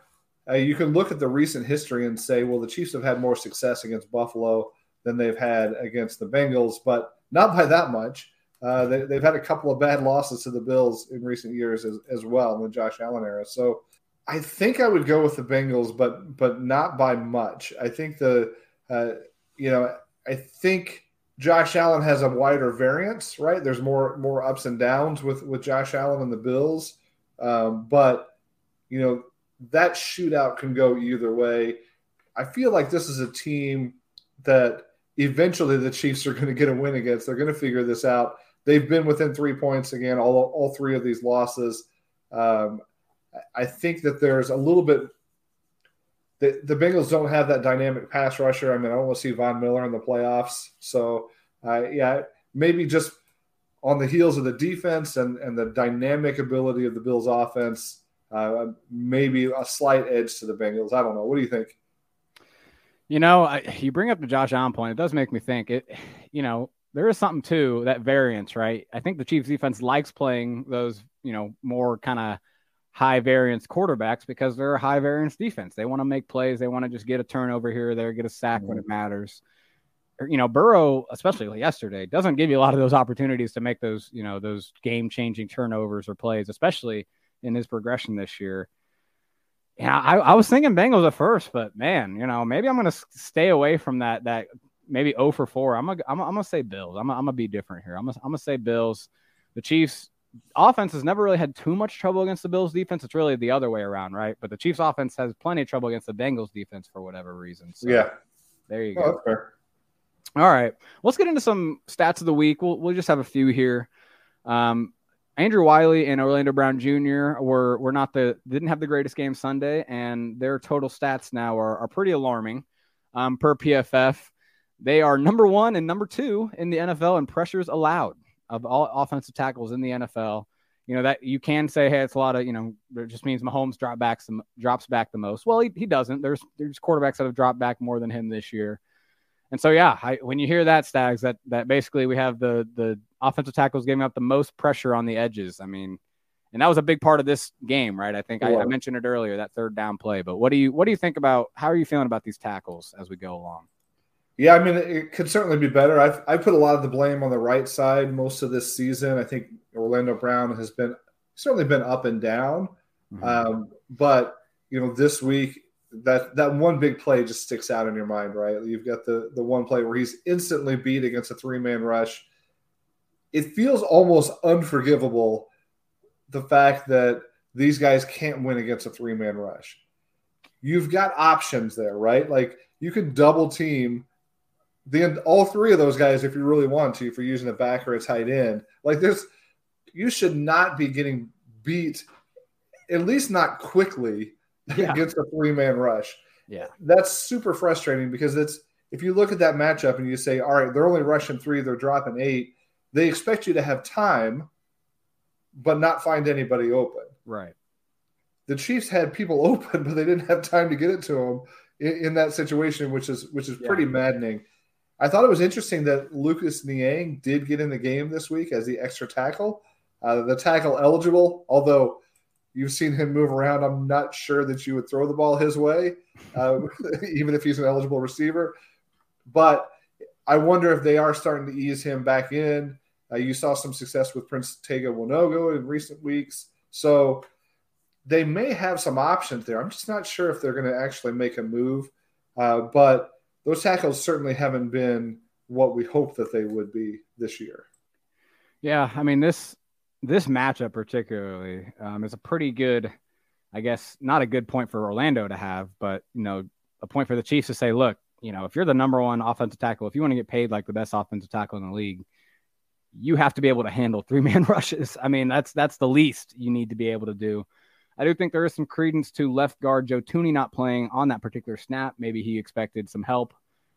Uh, you can look at the recent history and say, well, the Chiefs have had more success against Buffalo than they've had against the Bengals, but not by that much. Uh, they, have had a couple of bad losses to the Bills in recent years as, as well in the Josh Allen era. So I think I would go with the Bengals, but but not by much. I think the uh, you know I think Josh Allen has a wider variance, right? There's more more ups and downs with with Josh Allen and the Bills, um, but you know that shootout can go either way. I feel like this is a team that eventually the Chiefs are going to get a win against. They're going to figure this out. They've been within three points again, all all three of these losses. Um, I think that there's a little bit. The, the Bengals don't have that dynamic pass rusher. I mean, I don't want to see Von Miller in the playoffs. So, uh, yeah, maybe just on the heels of the defense and, and the dynamic ability of the Bills' offense, uh, maybe a slight edge to the Bengals. I don't know. What do you think? You know, I, you bring up the Josh Allen point. It does make me think. It, you know, there is something to that variance, right? I think the Chiefs defense likes playing those, you know, more kind of high variance quarterbacks because they're a high variance defense. They want to make plays. They want to just get a turnover here or there, get a sack mm-hmm. when it matters. You know, Burrow, especially yesterday, doesn't give you a lot of those opportunities to make those, you know, those game changing turnovers or plays, especially in his progression this year. Yeah, I, I, was thinking Bengals at first, but man, you know, maybe I'm going to stay away from that. That maybe 0 for 4. I'm gonna I'm, I'm gonna say Bills. I'm, I'm gonna be different here. I'm gonna, I'm gonna say Bills. The Chiefs offense has never really had too much trouble against the Bills defense. It's really the other way around, right? But the Chiefs offense has plenty of trouble against the Bengals defense for whatever reason. So yeah. There you oh, go. All right. Let's get into some stats of the week. We'll, we'll just have a few here. Um, Andrew Wylie and Orlando Brown Jr. were were not the didn't have the greatest game Sunday, and their total stats now are, are pretty alarming. Um, per PFF, they are number one and number two in the NFL in pressures allowed of all offensive tackles in the NFL. You know that you can say, hey, it's a lot of you know. It just means Mahomes drop back some, drops back the most. Well, he, he doesn't. There's there's quarterbacks that have dropped back more than him this year. And so yeah, I, when you hear that Stags, that that basically we have the the offensive tackles giving up the most pressure on the edges. I mean, and that was a big part of this game, right? I think I, I mentioned it earlier that third down play. But what do you what do you think about? How are you feeling about these tackles as we go along? Yeah, I mean, it could certainly be better. I've I put a lot of the blame on the right side most of this season. I think Orlando Brown has been certainly been up and down, mm-hmm. um, but you know, this week that that one big play just sticks out in your mind, right? You've got the the one play where he's instantly beat against a three man rush. It feels almost unforgivable the fact that these guys can't win against a three man rush. You've got options there, right? Like you could double team the all three of those guys if you really want to, if you're using a back or a tight end. Like this, you should not be getting beat, at least not quickly, yeah. against a three man rush. Yeah, that's super frustrating because it's if you look at that matchup and you say, all right, they're only rushing three, they're dropping eight. They expect you to have time, but not find anybody open. Right. The Chiefs had people open, but they didn't have time to get it to them in, in that situation, which is which is pretty maddening. I thought it was interesting that Lucas Niang did get in the game this week as the extra tackle, uh, the tackle eligible. Although you've seen him move around, I'm not sure that you would throw the ball his way, uh, even if he's an eligible receiver. But I wonder if they are starting to ease him back in. Uh, you saw some success with Prince Tega Wanogho in recent weeks, so they may have some options there. I'm just not sure if they're going to actually make a move, uh, but those tackles certainly haven't been what we hoped that they would be this year. Yeah, I mean this this matchup particularly um, is a pretty good, I guess, not a good point for Orlando to have, but you know, a point for the Chiefs to say, look, you know, if you're the number one offensive tackle, if you want to get paid like the best offensive tackle in the league, you have to be able to handle three man rushes. I mean, that's that's the least you need to be able to do. I do think there is some credence to left guard Joe Thuney not playing on that particular snap. Maybe he expected some help.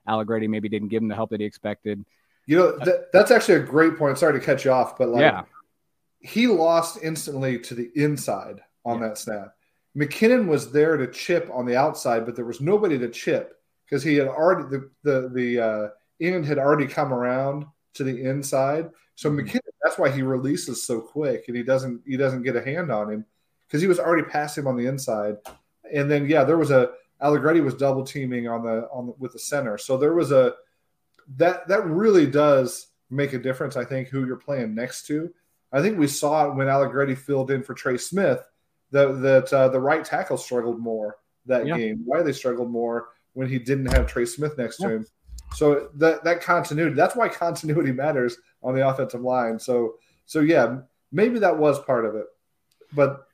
Allegretti maybe didn't give him the help that he expected. You know, that, that's actually a great point. Sorry to cut you off, but like, yeah, he lost instantly to the inside on Yeah. that snap. McKinnon was there to chip on the outside, but there was nobody to chip because he had already the the the uh, end had already come around to the inside. So Mm-hmm. McKinnon, that's why he releases so quick, and he doesn't he doesn't get a hand on him because he was already past him on the inside. And then yeah, there was a Allegretti was double teaming on the on the, with the center, so there was a that that really does make a difference. I think who you're playing next to. I think we saw it when Allegretti filled in for Trey Smith that that uh, the right tackle struggled more that Yeah. game. Why they struggled more when he didn't have Trey Smith next to him. So that that continuity, that's why continuity matters on the offensive line. So so yeah, maybe that was part of it. But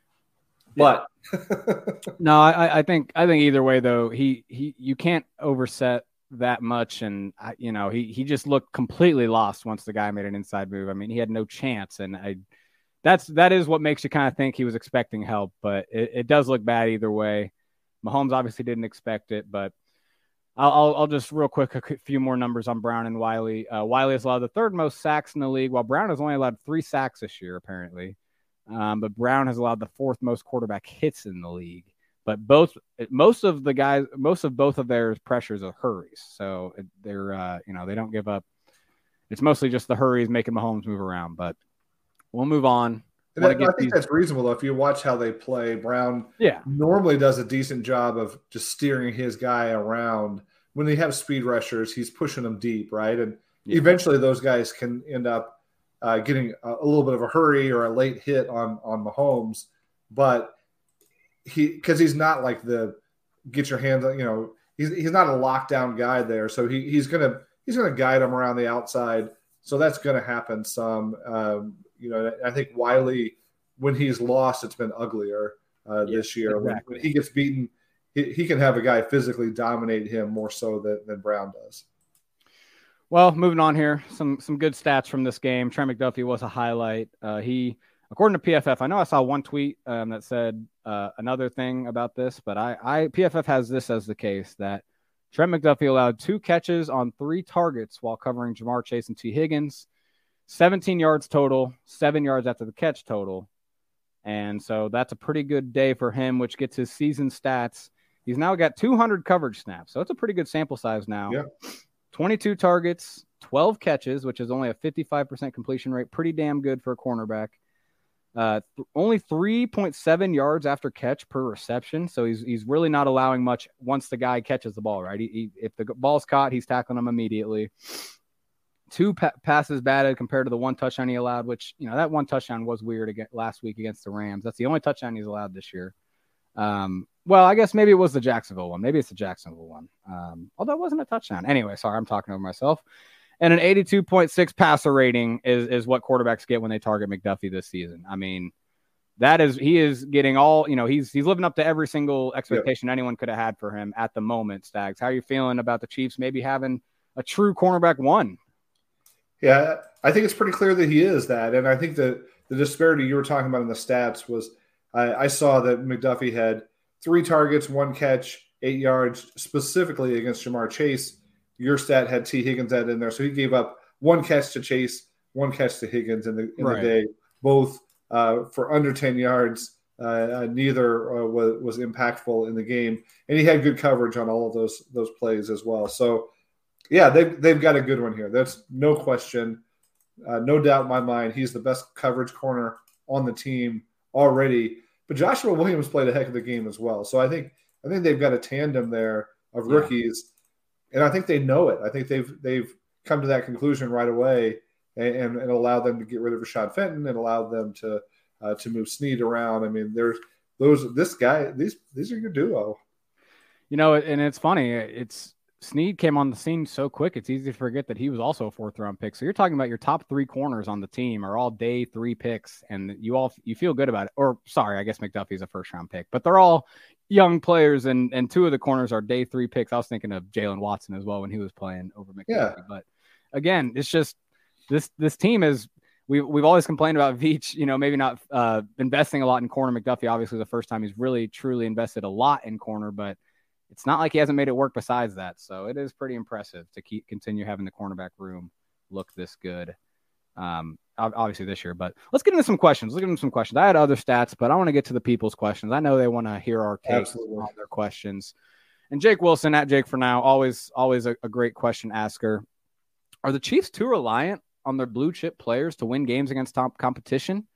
but No, I, I think I think either way though, he he you can't overset that much, and I, you know he he just looked completely lost once the guy made an inside move. I mean, he had no chance, and I that's that is what makes you kind of think he was expecting help, but it, it does look bad either way. Mahomes obviously didn't expect it, but I'll, I'll, I'll just real quick a few more numbers on Brown and Wylie. Uh, Wylie has allowed the third most sacks in the league, while Brown has only allowed three sacks this year, apparently. Um, but Brown has allowed the fourth most quarterback hits in the league. But both, most of the guys, most of both of their pressures are hurries. So they're, uh, you know, they don't give up. It's mostly just the hurries making Mahomes move around. But we'll move on. And that- I think these- that's reasonable. though. If you watch how they play, Brown Yeah, normally does a decent job of just steering his guy around. When they have speed rushers, he's pushing them deep, right? And Yeah. eventually, those guys can end up uh, getting a, a little bit of a hurry or a late hit on on Mahomes. But he because he's not like the get your hands on, you know, he's he's not a lockdown guy there, so he, he's gonna he's gonna guide him around the outside. So that's gonna happen some. Um, you know, I think Wylie when he's lost, it's been uglier uh, Yeah, this year. When, when he gets beaten, he, he can have a guy physically dominate him more so than, than Brown does. Well, moving on here, some some good stats from this game. Trent McDuffie was a highlight. Uh, he, according to PFF, I know I saw one tweet um, that said uh, another thing about this, but I, I PFF has this as the case that Trent McDuffie allowed two catches on three targets while covering Ja'Marr Chase and Tee Higgins, 17 yards total, seven yards after the catch total, and so that's a pretty good day for him, which gets his season stats. He's now got 200 coverage snaps, so it's a pretty good sample size now. Yeah. 22 targets, 12 catches, which is only a 55% completion rate. Pretty damn good for a cornerback. Uh, th- only 3.7 yards after catch per reception. So he's, he's really not allowing much once the guy catches the ball, right? He, he, if the ball's caught, he's tackling him immediately. Two pa- passes batted compared to the one touchdown he allowed, which, you know, that one touchdown was weird again, last week against the Rams. That's the only touchdown he's allowed this year. Um, well, I guess maybe it was the Jacksonville one. Maybe it's the Jacksonville one. Um, although it wasn't a touchdown. Anyway, sorry, I'm talking over myself. And an 82.6 passer rating is is what quarterbacks get when they target McDuffie this season. I mean, that is he is getting all you know. He's he's living up to every single expectation anyone could have had for him at the moment. Stags, how are you feeling about the Chiefs maybe having a true cornerback one? Yeah, I think it's pretty clear that he is that, and I think that the disparity you were talking about in the stats was I, I saw that McDuffie had three targets, one catch, eight yards, specifically against Ja'Marr Chase. Your stat had Tee Higgins that in there, so he gave up one catch to Chase, one catch to Higgins in the in Right. the day, both uh, for under ten yards. Uh, uh, neither uh, was, was impactful in the game, and he had good coverage on all of those those plays as well. So yeah, they've, they've got a good one here. That's no question. Uh, no doubt in my mind. He's the best coverage corner on the team already. But Joshua Williams played a heck of a game as well. So I think I think they've got a tandem there of rookies, and I think they know it. I think they've they've come to that conclusion right away and, and, and allowed them to get rid of Rashad Fenton and allowed them to uh, to move Sneed around. I mean, there's those this guy these these are your duo. You know, and it's funny. It's Sneed came on the scene so quick, it's easy to forget that he was also a fourth round pick. So you're talking about your top three corners on the team are all day three picks, and you all you feel good about it. Or sorry, I guess McDuffie's a first round pick, but they're all young players, and and two of the corners are day three picks. I was thinking of Jaylen Watson as well when he was playing over McDuffie. Yeah. But again, it's just this this team is we we've always complained about Veach, you know, maybe not uh, investing a lot in corner. McDuffie, obviously, the first time he's really truly invested a lot in corner, but it's not like he hasn't made it work besides that. So it is pretty impressive to keep continue having the cornerback room look this good. Um, obviously this year, but let's get into some questions. Let's get into some questions. I had other stats, but I want to get to the people's questions. I know they want to hear our takes on their questions. And Jake Wilson at Jake for now, always, always a, a great question asker. Are the Chiefs too reliant on their blue chip players to win games against top competition?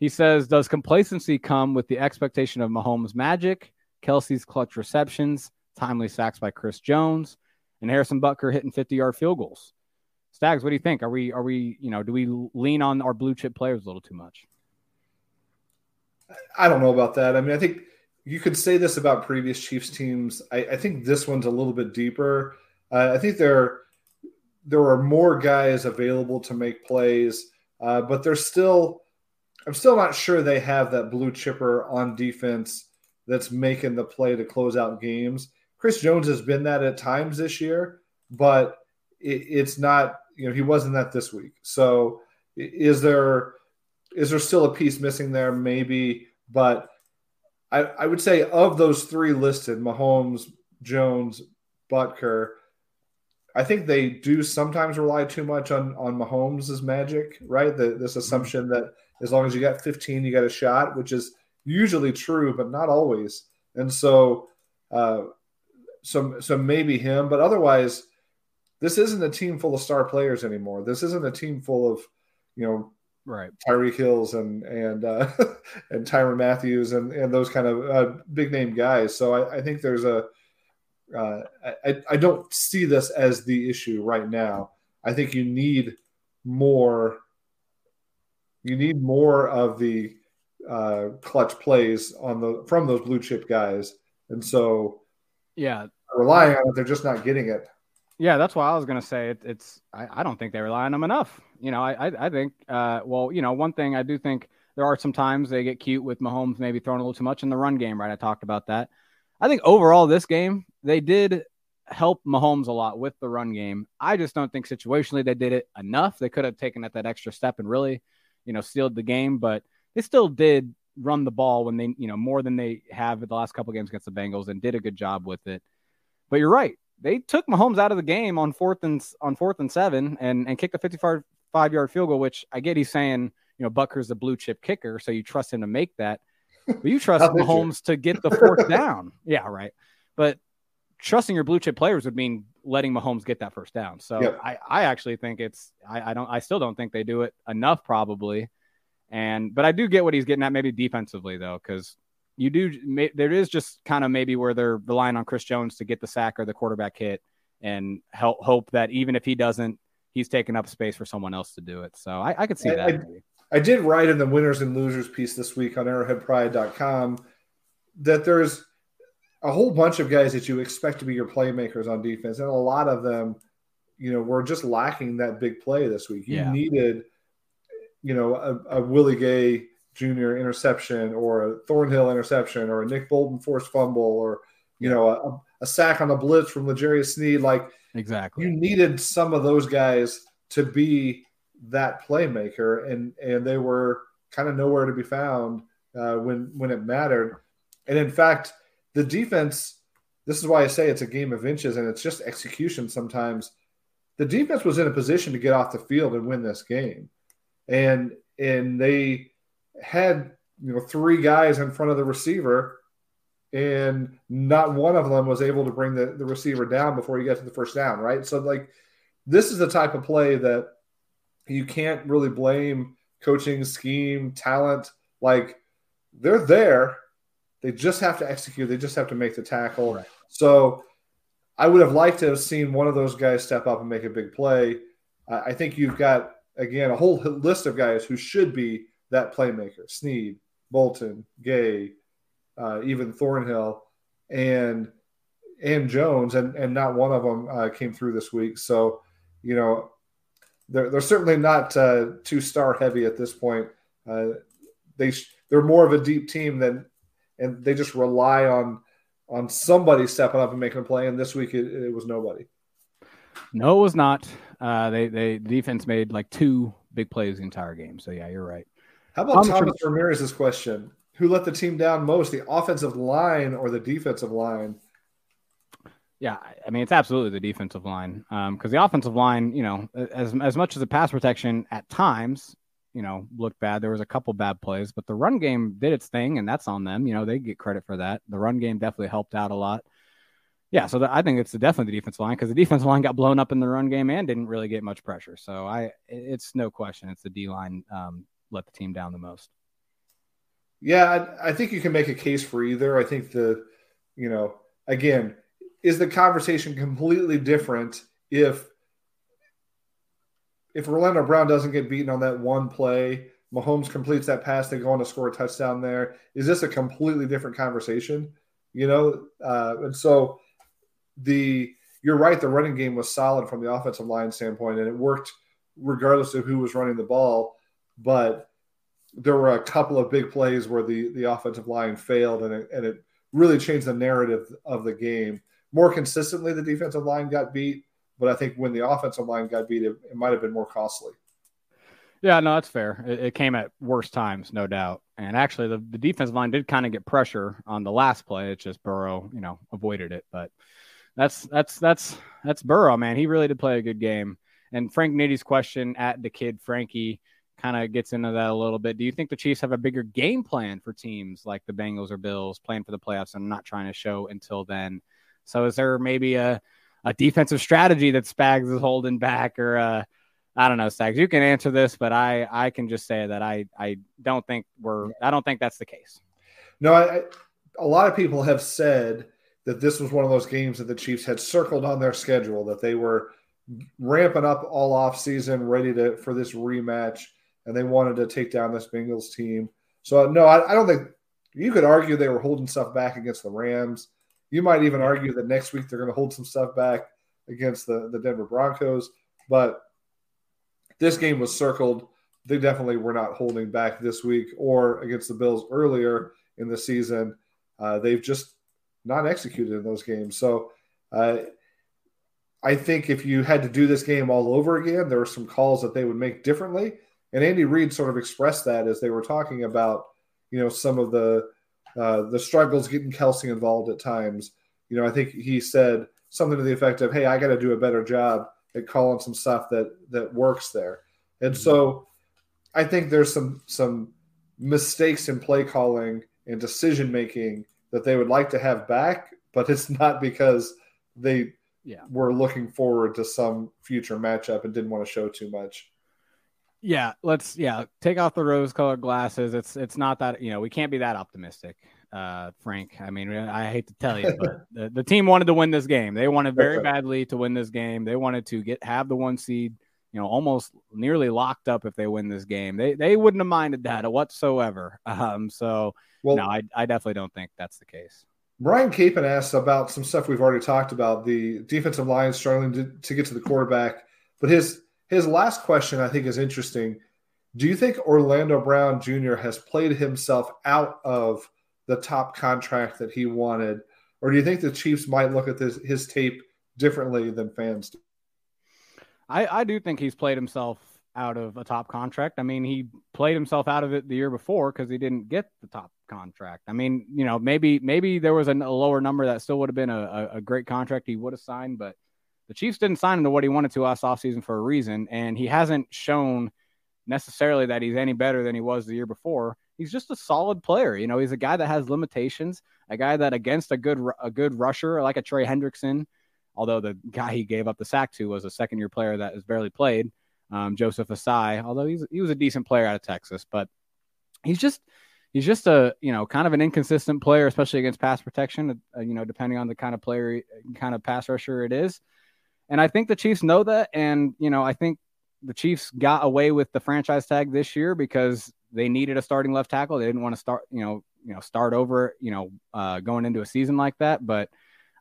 He says, Does complacency come with the expectation of Mahomes' magic Kelce's clutch receptions, timely sacks by Chris Jones, and Harrison Butker hitting 50 yard field goals. Stags, what do you think? Are we, are we, you know, do we lean on our blue chip players a little too much? I don't know about that. I mean, I think you could say this about previous Chiefs teams. I, I think this one's a little bit deeper. Uh, I think there there are more guys available to make plays, uh, but they're still. I'm still not sure they have that blue chipper on defense that's making the play to close out games. Chris Jones has been that at times this year, but it, it's not. You know, he wasn't that this week. So, is there is there still a piece missing there? Maybe, but I, I would say of those three listed, Mahomes, Jones, Butker. I think they do sometimes rely too much on on Mahomes' magic, right? The, this mm-hmm. assumption that as long as you got 15, you got a shot, which is usually true, but not always. And so, uh, so, so maybe him, but otherwise, this isn't a team full of star players anymore. This isn't a team full of, you know, right Tyreek Hills and and uh, and Tyrann Matthews and and those kind of uh, big name guys. So I, I think there's a uh, I, I don't see this as the issue right now. I think you need more. You need more of the uh, clutch plays on the from those blue chip guys, and so yeah, relying on it, they're just not getting it. Yeah, that's why I was going to say it, it's. I, I, don't think they rely on them enough. You know, I I, I think. Uh, well, you know, one thing I do think there are some times they get cute with Mahomes maybe throwing a little too much in the run game. Right, I talked about that. I think overall this game they did help Mahomes a lot with the run game. I just don't think situationally they did it enough. They could have taken it that extra step and really, you know, sealed the game, but they still did run the ball when they, you know, more than they have the last couple games against the Bengals and did a good job with it. But you're right. They took Mahomes out of the game on fourth and on fourth and seven and, and kicked a 55 yard field goal, which I get he's saying, you know, Butker's a blue chip kicker, so you trust him to make that. But you trust Mahomes to get the fourth down. Yeah, right. But trusting your blue chip players would mean letting Mahomes get that first down. So yep. I, I actually think it's I, I don't I still don't think they do it enough probably. And but I do get what he's getting at, maybe defensively though, because you do there is just kind of maybe where they're relying on Chris Jones to get the sack or the quarterback hit, and help hope that even if he doesn't, he's taking up space for someone else to do it. So I, I could see I, that. I, I, did write in the winners and losers piece this week on arrowheadpride.com that there's a whole bunch of guys that you expect to be your playmakers on defense, and a lot of them, you know, were just lacking that big play this week. You yeah. needed you know, a, a Willie Gay Jr. interception or a Thornhill interception or a Nick Bolton forced fumble or, you know, a, a sack on a blitz from L'Jarius Sneed. Like, exactly. You needed some of those guys to be that playmaker, and and they were kind of nowhere to be found uh, when when it mattered. And in fact, the defense. This is why I say it's a game of inches, and it's just execution. Sometimes the defense was in a position to get off the field and win this game and and they had you know three guys in front of the receiver and not one of them was able to bring the, the receiver down before he got to the first down right? So like this is the type of play that you can't really blame coaching scheme talent. Like they're there. They just have to execute. They just have to make the tackle. Right. so i would have liked to have seen one of those guys step up and make a big play. I think you've got again a whole list of guys who should be that playmaker: Sneed, Bolton, Gay, uh, even Thornhill, and and Jones, and and not one of them uh, came through this week. So, you know, they're they're certainly not uh, too star heavy at this point. Uh, they they're more of a deep team than, and they just rely on on somebody stepping up and making a play. And this week it, it was nobody. No, it was not. Uh, they they defense made like two big plays the entire game. So yeah, you're right. How about Thomas Ramirez's question? Who let the team down most, the offensive line or the defensive line? Yeah, I mean it's absolutely the defensive line because um, the offensive line, you know, as as much as the pass protection at times, you know, looked bad. There was a couple bad plays, but the run game did its thing, and that's on them. You know, they get credit for that. The run game definitely helped out a lot. Yeah, so the, I think it's definitely the defensive line because the defensive line got blown up in the run game and didn't really get much pressure. So I, it's no question, it's the D line um, let the team down the most. Yeah, I, I think you can make a case for either. I think the, you know, again, is the conversation completely different if if Orlando Brown doesn't get beaten on that one play, Mahomes completes that pass, they go on to score a touchdown there. Is this a completely different conversation? You know, uh, and so the you're right, the running game was solid from the offensive line standpoint, and it worked regardless of who was running the ball. But there were a couple of big plays where the the offensive line failed, and it, and it really changed the narrative of the game. More consistently, the defensive line got beat, but I think when the offensive line got beat, it, it might have been more costly. Yeah, no, that's fair. It, it, came at worse times, no doubt. And actually, the, the defensive line did kind of get pressure on the last play. It's just Burrow, you know, avoided it. But that's that's that's that's Burrow, man. He really did play a good game. And Frank Nitty's question at the kid Frankie kind of gets into that a little bit. Do you think the Chiefs have a bigger game plan for teams like the Bengals or Bills playing for the playoffs and not trying to show until then? So is there maybe a a defensive strategy that Spags is holding back, or uh, I don't know, Spags. You can answer this, but I I can just say that I I don't think we're I don't think that's the case. No, I, a lot of people have said that this was one of those games that the Chiefs had circled on their schedule that they were ramping up all off season, ready to for this rematch, and they wanted to take down this Bengals team. So no, I, I don't think you could argue they were holding stuff back against the Rams. You might even argue that next week they're going to hold some stuff back against the, the Denver Broncos. But this game was circled. They definitely were not holding back this week or against the Bills earlier in the season. Uh, they've just not executed in those games. So uh, I think if you had to do this game all over again, there were some calls that they would make differently. And Andy Reid sort of expressed that as they were talking about, you know, some of the uh, the struggles getting Kelce involved at times. You know, I think he said something to the effect of, "Hey, I got to do a better job at calling some stuff that that works there." And so, I think there's some some mistakes in play calling and decision making that they would like to have back, but it's not because they yeah. were looking forward to some future matchup and didn't want to show too much. Yeah, let's yeah take off the rose-colored glasses. It's it's not that you know we can't be that optimistic, uh, Frank. I mean, I hate to tell you, but the, the team wanted to win this game. They wanted very badly to win this game. They wanted to get have the one seed, you know, almost nearly locked up if they win this game. They they wouldn't have minded that whatsoever. Um, so well, no, I I definitely don't think that's the case. Brian Capen asked about some stuff we've already talked about the defensive line struggling to, to get to the quarterback, but his his last question, I think, is interesting. Do you think Orlando Brown Jr. has played himself out of the top contract that he wanted, or do you think the Chiefs might look at this his tape differently than fans do? I, I do think he's played himself out of a top contract. I mean, he played himself out of it the year before because he didn't get the top contract. I mean, you know, maybe maybe there was a, a lower number that still would have been a, a, great contract he would have signed, but the Chiefs didn't sign him to what he wanted to last offseason for a reason, and he hasn't shown necessarily that he's any better than he was the year before. He's just a solid player. You know, he's a guy that has limitations, a guy that against a good a good rusher like a Trey Hendrickson, although the guy he gave up the sack to was a second year player that has barely played, um, Joseph Ossai, although he's he was a decent player out of Texas, but he's just he's just a you know kind of an inconsistent player, especially against pass protection. Uh, you know, depending on the kind of player, kind of pass rusher it is. And I think the Chiefs know that. And, you know, I think the Chiefs got away with the franchise tag this year because they needed a starting left tackle. They didn't want to start, you know, you know, start over, you know, uh, going into a season like that. But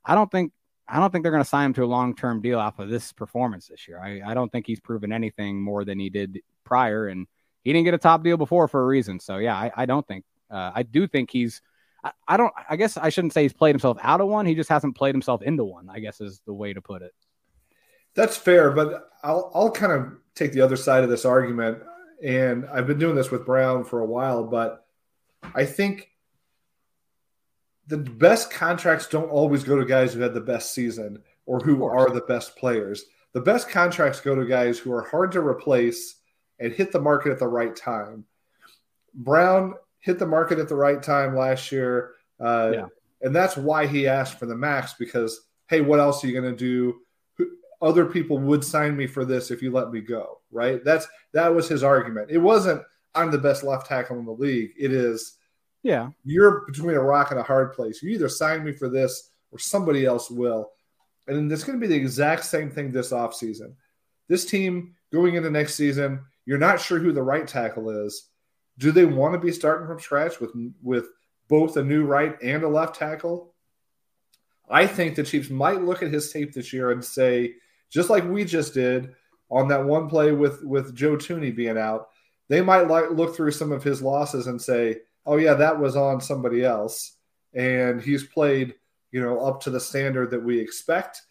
I don't think I don't think they're going to sign him to a long term deal off of this performance this year. I, I don't think he's proven anything more than he did prior, and he didn't get a top deal before for a reason. So yeah, I, I don't think uh, I do think he's. I, I don't. I guess I shouldn't say he's played himself out of one. He just hasn't played himself into one. I guess is the way to put it. That's fair, but I'll I'll kind of take the other side of this argument, and I've been doing this with Brown for a while, but I think the best contracts don't always go to guys who had the best season or who are the best players. The best contracts go to guys who are hard to replace and hit the market at the right time. Brown hit the market at the right time last year. Uh, yeah. And that's why he asked for the max because, hey, what else are you going to do? Other people would sign me for this if you let me go, right? That's that was his argument. It wasn't I'm the best left tackle in the league. It is yeah. You're between a rock and a hard place. You either sign me for this or somebody else will. And it's going to be the exact same thing this offseason. This team going into next season, you're not sure who the right tackle is. Do they want to be starting from scratch with with both a new right and a left tackle? I think the Chiefs might look at his tape this year and say, just like we just did on that one play with with Joe Thuney being out, they might like look through some of his losses and say, oh yeah, that was on somebody else, and he's played you know up to the standard that we expect,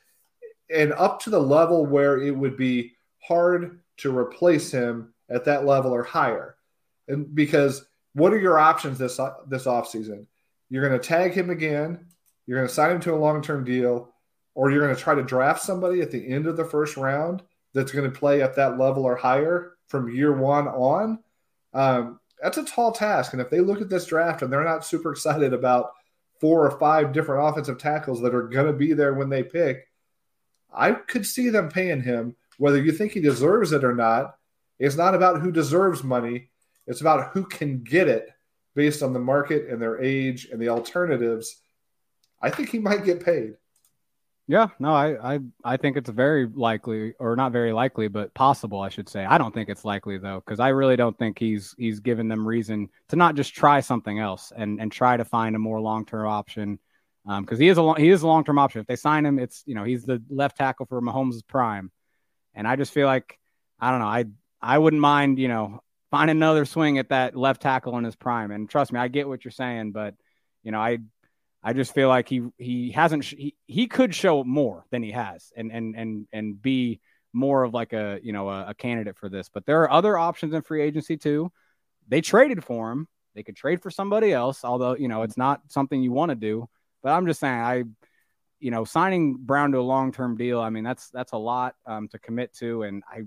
and up to the level where it would be hard to replace him at that level or higher, and because what are your options this this offseason? You're going to tag him again. You're going to sign him to a long term deal, or you're going to try to draft somebody at the end of the first round that's going to play at that level or higher from year one on. Um, that's a tall task. And if they look at this draft and they're not super excited about four or five different offensive tackles that are going to be there when they pick, I could see them paying him, whether you think he deserves it or not. It's not about who deserves money, it's about who can get it based on the market and their age and the alternatives. I think he might get paid. Yeah, no, I, I, I think it's very likely, or not very likely, but possible, I should say. I don't think it's likely though, because I really don't think he's he's given them reason to not just try something else and and try to find a more long term option, because um, he is a long, he is a long term option. If they sign him, it's you know he's the left tackle for Mahomes' prime, and I just feel like I don't know, I I wouldn't mind you know find another swing at that left tackle in his prime. And trust me, I get what you're saying, but you know I I just feel like he he hasn't he, he could show more than he has and and and and be more of like a you know a, a, candidate for this. But there are other options in free agency too. They traded for him. They could trade for somebody else, although you know it's not something you want to do. But I'm just saying, I you know signing Brown to a long term deal. I mean that's that's a lot um, to commit to, and I you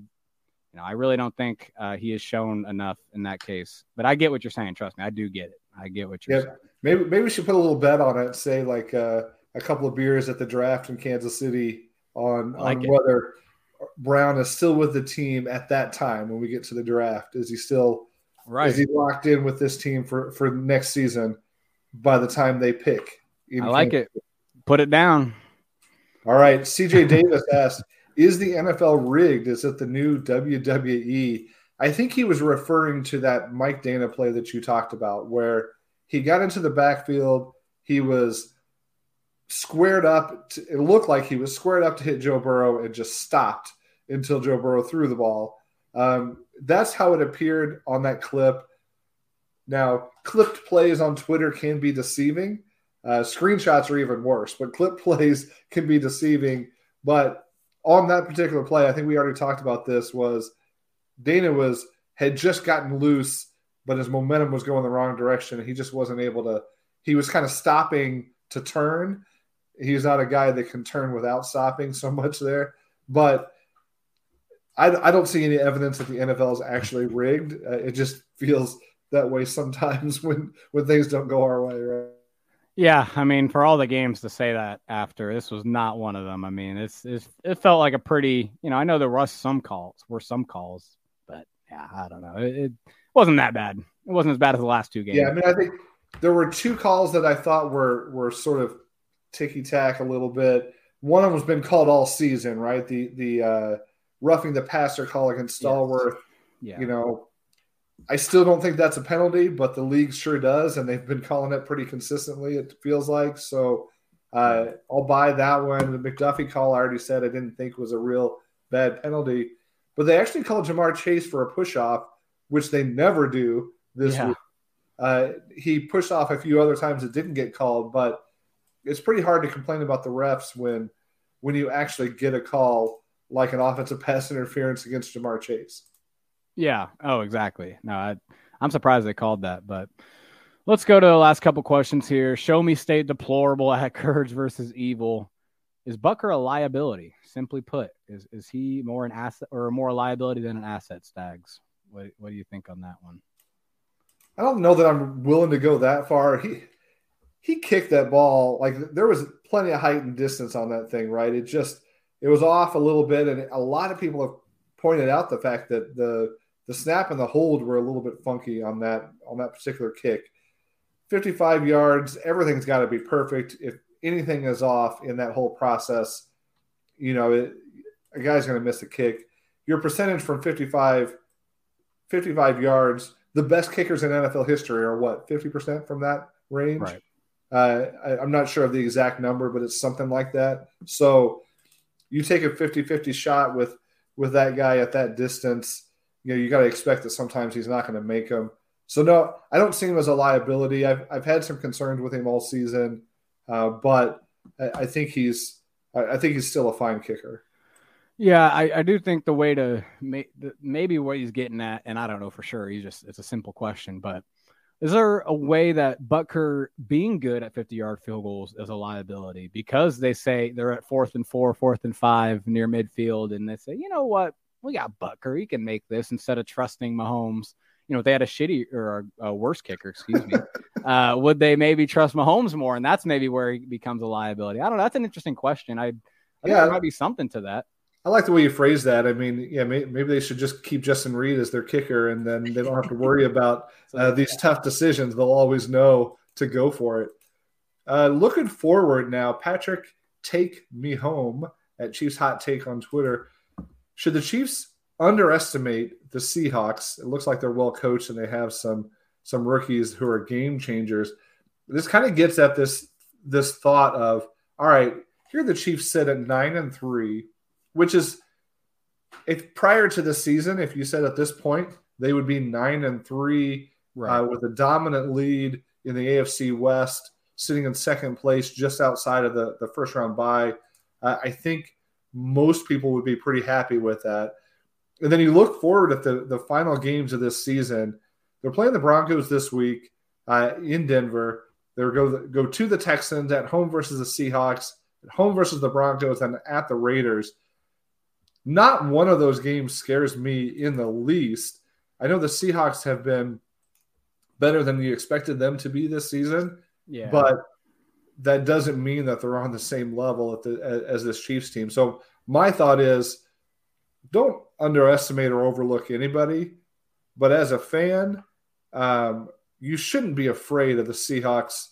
know I really don't think uh, he has shown enough in that case. But I get what you're saying. Trust me, I do get it. I get what you're saying. Maybe maybe we should put a little bet on it. Say like uh, a couple of beers at the draft in Kansas City on like on whether Brown is still with the team at that time when we get to the draft. Is he still right? Is he locked in with this team for for next season? By the time they pick, I like Kansas it. Put it down. All right. CJ Davis asked, "Is the NFL rigged? Is it the new WWE?" I think he was referring to that Mike Danna play that you talked about, where he got into the backfield. He was squared up. To, it looked like he was squared up to hit Joe Burrow and just stopped until Joe Burrow threw the ball. Um, that's how it appeared on that clip. Now, clipped plays on Twitter can be deceiving. Uh, screenshots are even worse, but clip plays can be deceiving. But on that particular play, I think we already talked about this. Was Danna was had just gotten loose but his momentum was going the wrong direction. He just wasn't able to. He was kind of stopping to turn. He's not a guy that can turn without stopping so much there. But I, I don't see any evidence that the NFL is actually rigged. Uh, it just feels that way sometimes when when things don't go our way. Right. Yeah, I mean, for all the games to say that after this was not one of them. I mean, it's, it's it felt like a pretty, you know, I know there was some calls, were some calls, yeah, I don't know. It, it wasn't that bad. It wasn't as bad as the last two games. Yeah, I mean, I think there were two calls that I thought were were sort of ticky tack a little bit. One of them's been called all season, right? The the uh, roughing the passer call against Stallworth. Yes. Yeah. You know, I still don't think that's a penalty, but the league sure does, and they've been calling it pretty consistently. It feels like so. Uh, I'll buy that one. The McDuffie call I already said I didn't think was a real bad penalty, but they actually called Ja'Marr Chase for a push off, which they never do this Yeah. week. Uh, he pushed off a few other times it didn't get called, but it's pretty hard to complain about the refs when when you actually get a call like an offensive pass interference against Ja'Marr Chase. Yeah. Oh, exactly. No, I, I'm surprised they called that, but let's go to the last couple questions here. Show me state deplorable at Courage versus Evil. Is Butker a liability? Simply put, is is he more an asset or more a liability than an asset? Stags. What What do you think on that one? I don't know that I'm willing to go that far. He he kicked that ball like there was plenty of height and distance on that thing, right? It just it was off a little bit, and a lot of people have pointed out the fact that the the snap and the hold were a little bit funky on that on that particular kick. 55 yards, everything's got to be perfect. If anything is off in that whole process, you know, it, a guy's going to miss a kick. Your percentage from 55 55 yards, the best kickers in NFL history are what, 50% from that range? Right. Uh, I, I'm not sure of the exact number, but it's something like that. So you take a 50 50 shot with with that guy at that distance, you know, you got to expect that sometimes he's not going to make them. So, no, I don't see him as a liability. I've, I've had some concerns with him all season, uh, but I, I think he's I, I think he's still a fine kicker. Yeah, I, I do think the way to may, the, maybe what he's getting at, and I don't know for sure. He's just it's a simple question, but is there a way that Butker being good at 50 yard field goals is a liability because they say they're at fourth and four, fourth and five near midfield, and they say, you know what, we got Butker, he can make this instead of trusting Mahomes. You know, if they had a shitty or a, worse kicker, excuse me, uh, would they maybe trust Mahomes more? And that's maybe where he becomes a liability. I don't know. That's an interesting question. I, I Yeah. there might be something to that. I like the way you phrase that. I mean, yeah, may, maybe they should just keep Justin Reid as their kicker, and then they don't have to worry about uh, these tough decisions. They'll always know to go for it. Uh, looking forward now, Patrick, take me home at Chiefs Hot Take on Twitter. Should the Chiefs underestimate the Seahawks? It looks like they're well coached and they have some some rookies who are game changers. This kind of gets at this this thought of all right, here the Chiefs sit at nine and three, which is if prior to the season, if you said at this point they would be nine and three uh, with a dominant lead in the AFC West, sitting in second place just outside of the, the first round bye. Uh, I think most people would be pretty happy with that. And then you look forward at the, the final games of this season. They're playing the Broncos this week uh, in Denver. They'll go, go to the Texans at home versus the Seahawks, at home versus the Broncos, and at the Raiders. Not one of those games scares me in the least. I know the Seahawks have been better than you expected them to be this season, Yeah. but that doesn't mean that they're on the same level at the, as this Chiefs team. So my thought is, don't underestimate or overlook anybody. But as a fan, um, you shouldn't be afraid of the Seahawks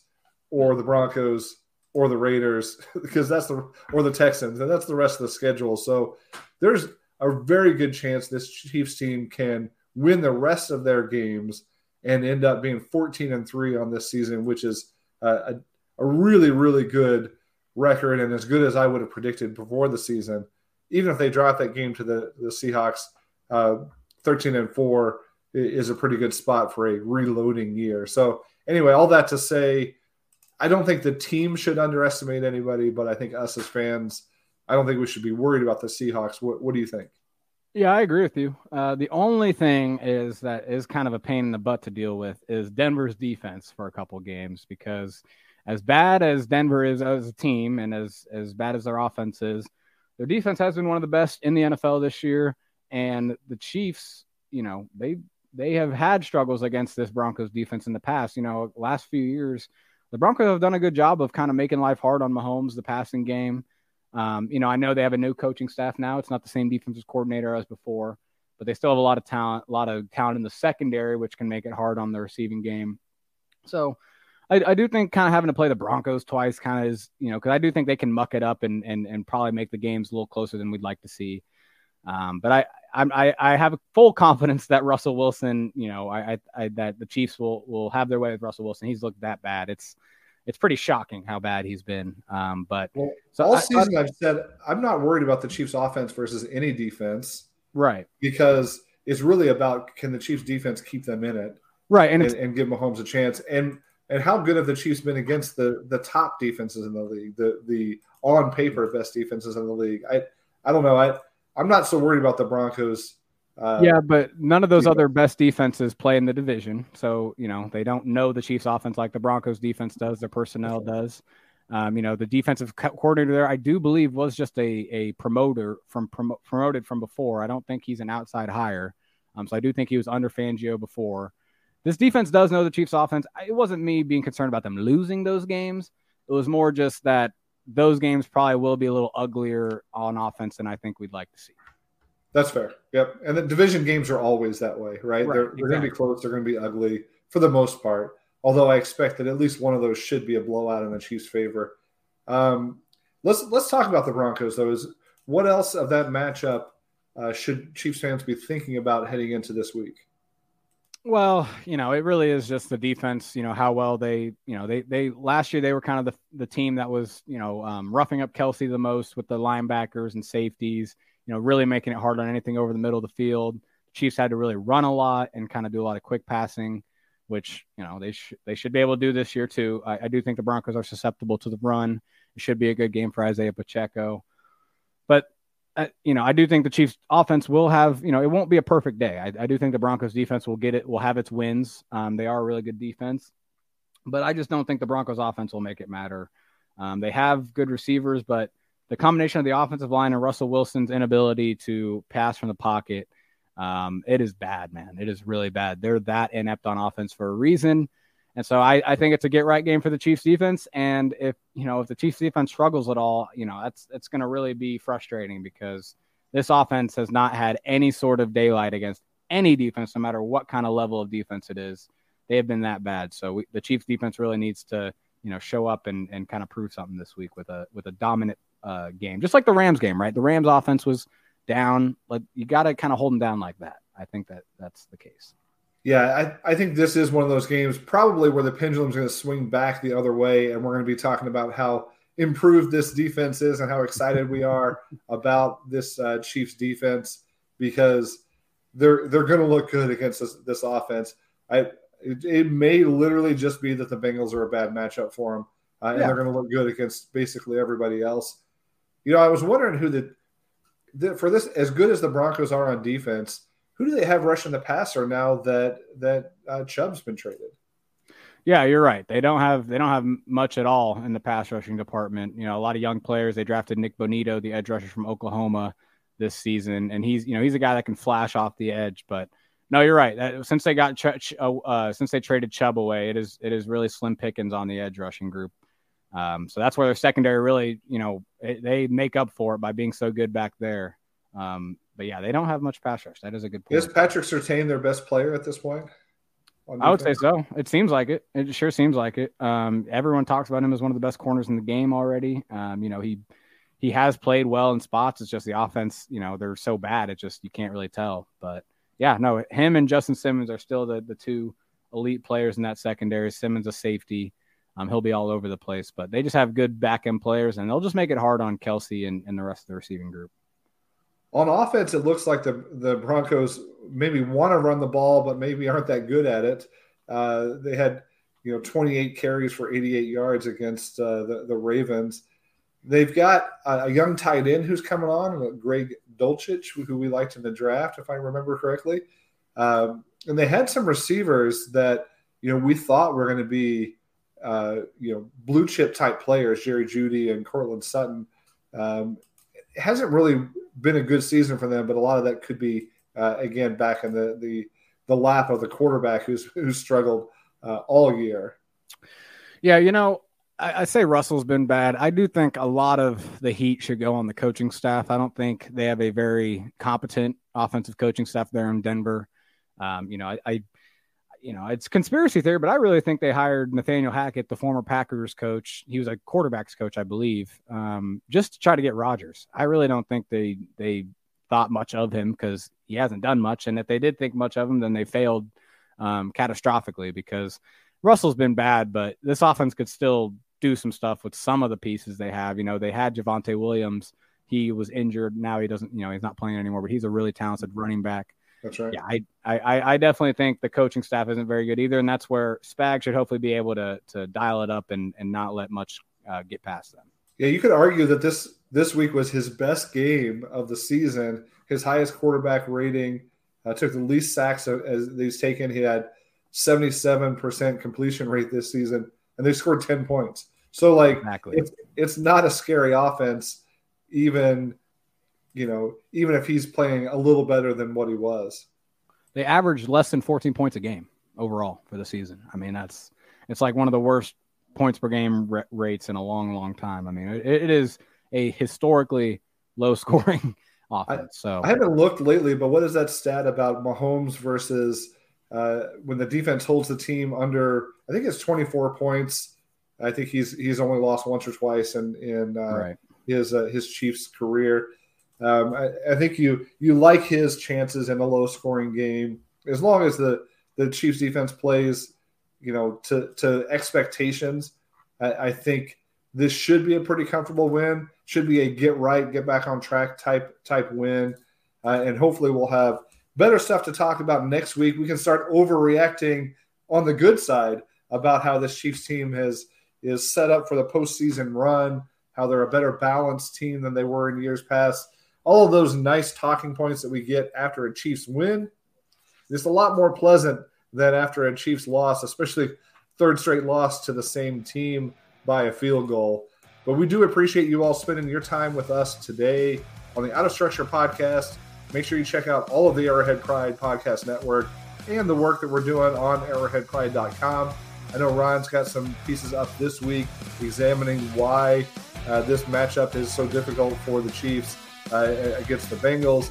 or the Broncos or the Raiders because that's the or the Texans and that's the rest of the schedule. So there's a very good chance this Chiefs team can win the rest of their games and end up being 14 and 3 on this season, which is a, a really, really good record and as good as I would have predicted before the season. Even if they drop that game to the, the Seahawks, uh, 13 and 4 is a pretty good spot for a reloading year. So, anyway, all that to say, I don't think the team should underestimate anybody, but I think us as fans, I don't think we should be worried about the Seahawks. What, what do you think? Yeah, I agree with you. Uh, the only thing is that is kind of a pain in the butt to deal with is Denver's defense for a couple games because as bad as Denver is as a team and as as bad as their offense is, their defense has been one of the best in the NFL this year. And the Chiefs, you know, they they have had struggles against this Broncos defense in the past. You know, last few years, the Broncos have done a good job of kind of making life hard on Mahomes, the passing game. Um, you know, I know they have a new coaching staff now. It's not the same defensive coordinator as before, but they still have a lot of talent, a lot of talent in the secondary, which can make it hard on the receiving game. So I, I do think kind of having to play the Broncos twice kind of is, you know, because I do think they can muck it up and, and and probably make the games a little closer than we'd like to see. Um, but I, I I have full confidence that Russell Wilson, you know, I, I, I that the Chiefs will will have their way with Russell Wilson. He's looked that bad. It's it's pretty shocking how bad he's been. Um, but Well, so all I- season I, have said I'm not worried about the Chiefs offense versus any defense right, because it's really about can the Chiefs defense keep them in it right, and and, and give Mahomes a chance and and how good have the Chiefs been against the the top defenses in the league the the on paper best defenses in the league I I don't know I I'm not so worried about the Broncos uh, yeah, but none of those yeah. other best defenses play in the division, so you know they don't know the Chiefs' offense like the Broncos' defense does, their personnel does. Um, you know, the defensive coordinator there, I do believe, was just a a promoter from promo- promoted from before. I don't think he's an outside hire, um, so I do think he was under Fangio before. This defense does know the Chiefs' offense. It wasn't me being concerned about them losing those games. It was more just that those games probably will be a little uglier on offense than I think we'd like to see. That's fair. Yep. And the division games are always that way, right? Right, they're they're going to be close. They're going to be ugly for the most part. Although I expect that at least one of those should be a blowout in the Chiefs' favor. Um, let's let's talk about the Broncos though. Is what else of that matchup uh, should Chiefs fans be thinking about heading into this week? Well, you know, it really is just the defense. You know how well they, you know, they they last year they were kind of the the team that was, you know, um, roughing up Kelce the most with the linebackers and safeties. You know, really making it hard on anything over the middle of the field. Chiefs had to really run a lot and kind of do a lot of quick passing, which you know they should they should be able to do this year too. I, I do think the Broncos are susceptible to the run. It should be a good game for Isaiah Pacheco, uh, you know, I do think the Chiefs offense will have, you know, it won't be a perfect day. I, I do think the Broncos defense will get it, will have its wins. Um, they are a really good defense, but I just don't think the Broncos offense will make it matter. Um, they have good receivers, but the combination of the offensive line and Russell Wilson's inability to pass from the pocket, um, it is bad, man. It is really bad. They're that inept on offense for a reason. And so I, I think it's a get right game for the Chiefs defense. And if you know if the Chiefs defense struggles at all, you know that's it's going to really be frustrating because this offense has not had any sort of daylight against any defense, no matter what kind of level of defense it is. They have been that bad. So we, the Chiefs defense really needs to you know show up and, and kind of prove something this week with a with a dominant uh, game, just like the Rams game, right? The Rams offense was down. Like you got to kind of hold them down like that. I think that that's the case. Yeah, I, I think this is one of those games probably where the pendulum's going to swing back the other way, and we're going to be talking about how improved this defense is and how excited we are about this uh, Chiefs defense because they're they're going to look good against this, this offense. I it, it may literally just be that the Bengals are a bad matchup for them, uh, and Yeah. they're going to look good against basically everybody else. You know, I was wondering who the, the for this as good as the Broncos are on defense who do they have rushing the passer now that that uh, Chubb's been traded? Yeah, you're right. They don't have they don't have much at all in the pass rushing department. You know, a lot of young players. They drafted Nik Bonitto, the edge rusher from Oklahoma, this season, and he's you know he's a guy that can flash off the edge. But no, you're right. That, since they got Ch- uh, uh, since they traded Chubb away, it is it is really slim pickings on the edge rushing group. Um, so that's where their secondary really, you know, it, they make up for it by being so good back there. Um, but yeah, they don't have much pass rush. That is a good point. Is Patrick Surtain their best player at this point? I would say so. It seems like it. It sure seems like it. Um, everyone talks about him as one of the best corners in the game already. Um, you know, he he has played well in spots. It's just the offense, you know, they're so bad. It just you can't really tell. But yeah, no, him and Justin Simmons are still the the two elite players in that secondary. Simmons a safety. Um, he'll be all over the place, but they just have good back end players, and they'll just make it hard on Kelce and, and the rest of the receiving group. On offense, it looks like the the Broncos maybe want to run the ball, but maybe aren't that good at it. Uh, they had you know 28 carries for 88 yards against uh, the the Ravens. They've got a, a young tight end who's coming on, Greg Dulcich, who we liked in the draft, if I remember correctly. Um, and they had some receivers that you know we thought were going to be uh, you know blue chip type players, Jerry Jeudy and Courtland Sutton. Um, hasn't really been a good season for them, but a lot of that could be uh, again back in the the the lap of the quarterback who's who's struggled uh, all year. Yeah, you know, I, I say Russell's been bad. I do think a lot of the heat should go on the coaching staff. I don't think they have a very competent offensive coaching staff there in Denver. Um, you know, I, I, you know, it's conspiracy theory, but I really think they hired Nathaniel Hackett, the former Packers coach. He was a quarterbacks coach, I believe, um, just to try to get Rodgers. I really don't think they they thought much of him because he hasn't done much, and if they did think much of him, then they failed um, catastrophically because Russell's been bad, but this offense could still do some stuff with some of the pieces they have. You know, they had Javonte Williams. He was injured. Now he doesn't, you know, he's not playing anymore, but he's a really talented running back. That's right. Yeah, I, I, I definitely think the coaching staff isn't very good either, and that's where Spag should hopefully be able to to dial it up and and not let much uh, get past them. Yeah, you could argue that this this week was his best game of the season, his highest quarterback rating, uh, took the least sacks as he's taken. He had 77% completion rate this season, and they scored 10 points. So, like, exactly. it's, it's not a scary offense, even you know, even if he's playing a little better than what he was. They averaged less than 14 points a game overall for the season. I mean, that's it's like one of the worst points per game rates in a long, long time. I mean, it, it is a historically low scoring offense. So I haven't looked lately, but what is that stat about Mahomes versus uh, when the defense holds the team under? I think it's 24 points. I think he's he's only lost once or twice in in uh, right. his uh, his Chiefs career. Um, I, I, think you you like his chances in a low scoring game as long as the the Chiefs defense plays, you know, to to expectations. I, I think this should be a pretty comfortable win. Should be a get right, get back on track type type win, uh, and hopefully we'll have better stuff to talk about next week. We can start overreacting on the good side about how this Chiefs team has is set up for the postseason run, how they're a better balanced team than they were in years past all of those nice talking points that we get after a Chiefs win. It's a lot more pleasant than after a Chiefs loss, especially third straight loss to the same team by a field goal. But we do appreciate you all spending your time with us today on the Out of Structure podcast. Make sure you check out all of the Arrowhead Pride podcast network and the work that we're doing on arrowheadpride.com. I know Ryan's got some pieces up this week examining why uh, this matchup is so difficult for the Chiefs uh, against the Bengals.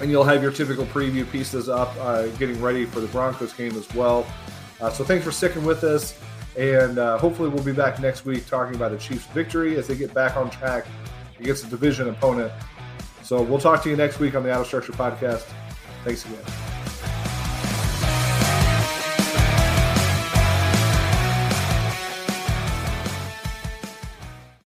And you'll have your typical preview pieces up, uh, getting ready for the Broncos game as well. Uh, so thanks for sticking with us. And uh, hopefully, we'll be back next week talking about a Chiefs victory as they get back on track against a division opponent. So we'll talk to you next week on the Out of Structure podcast. Thanks again.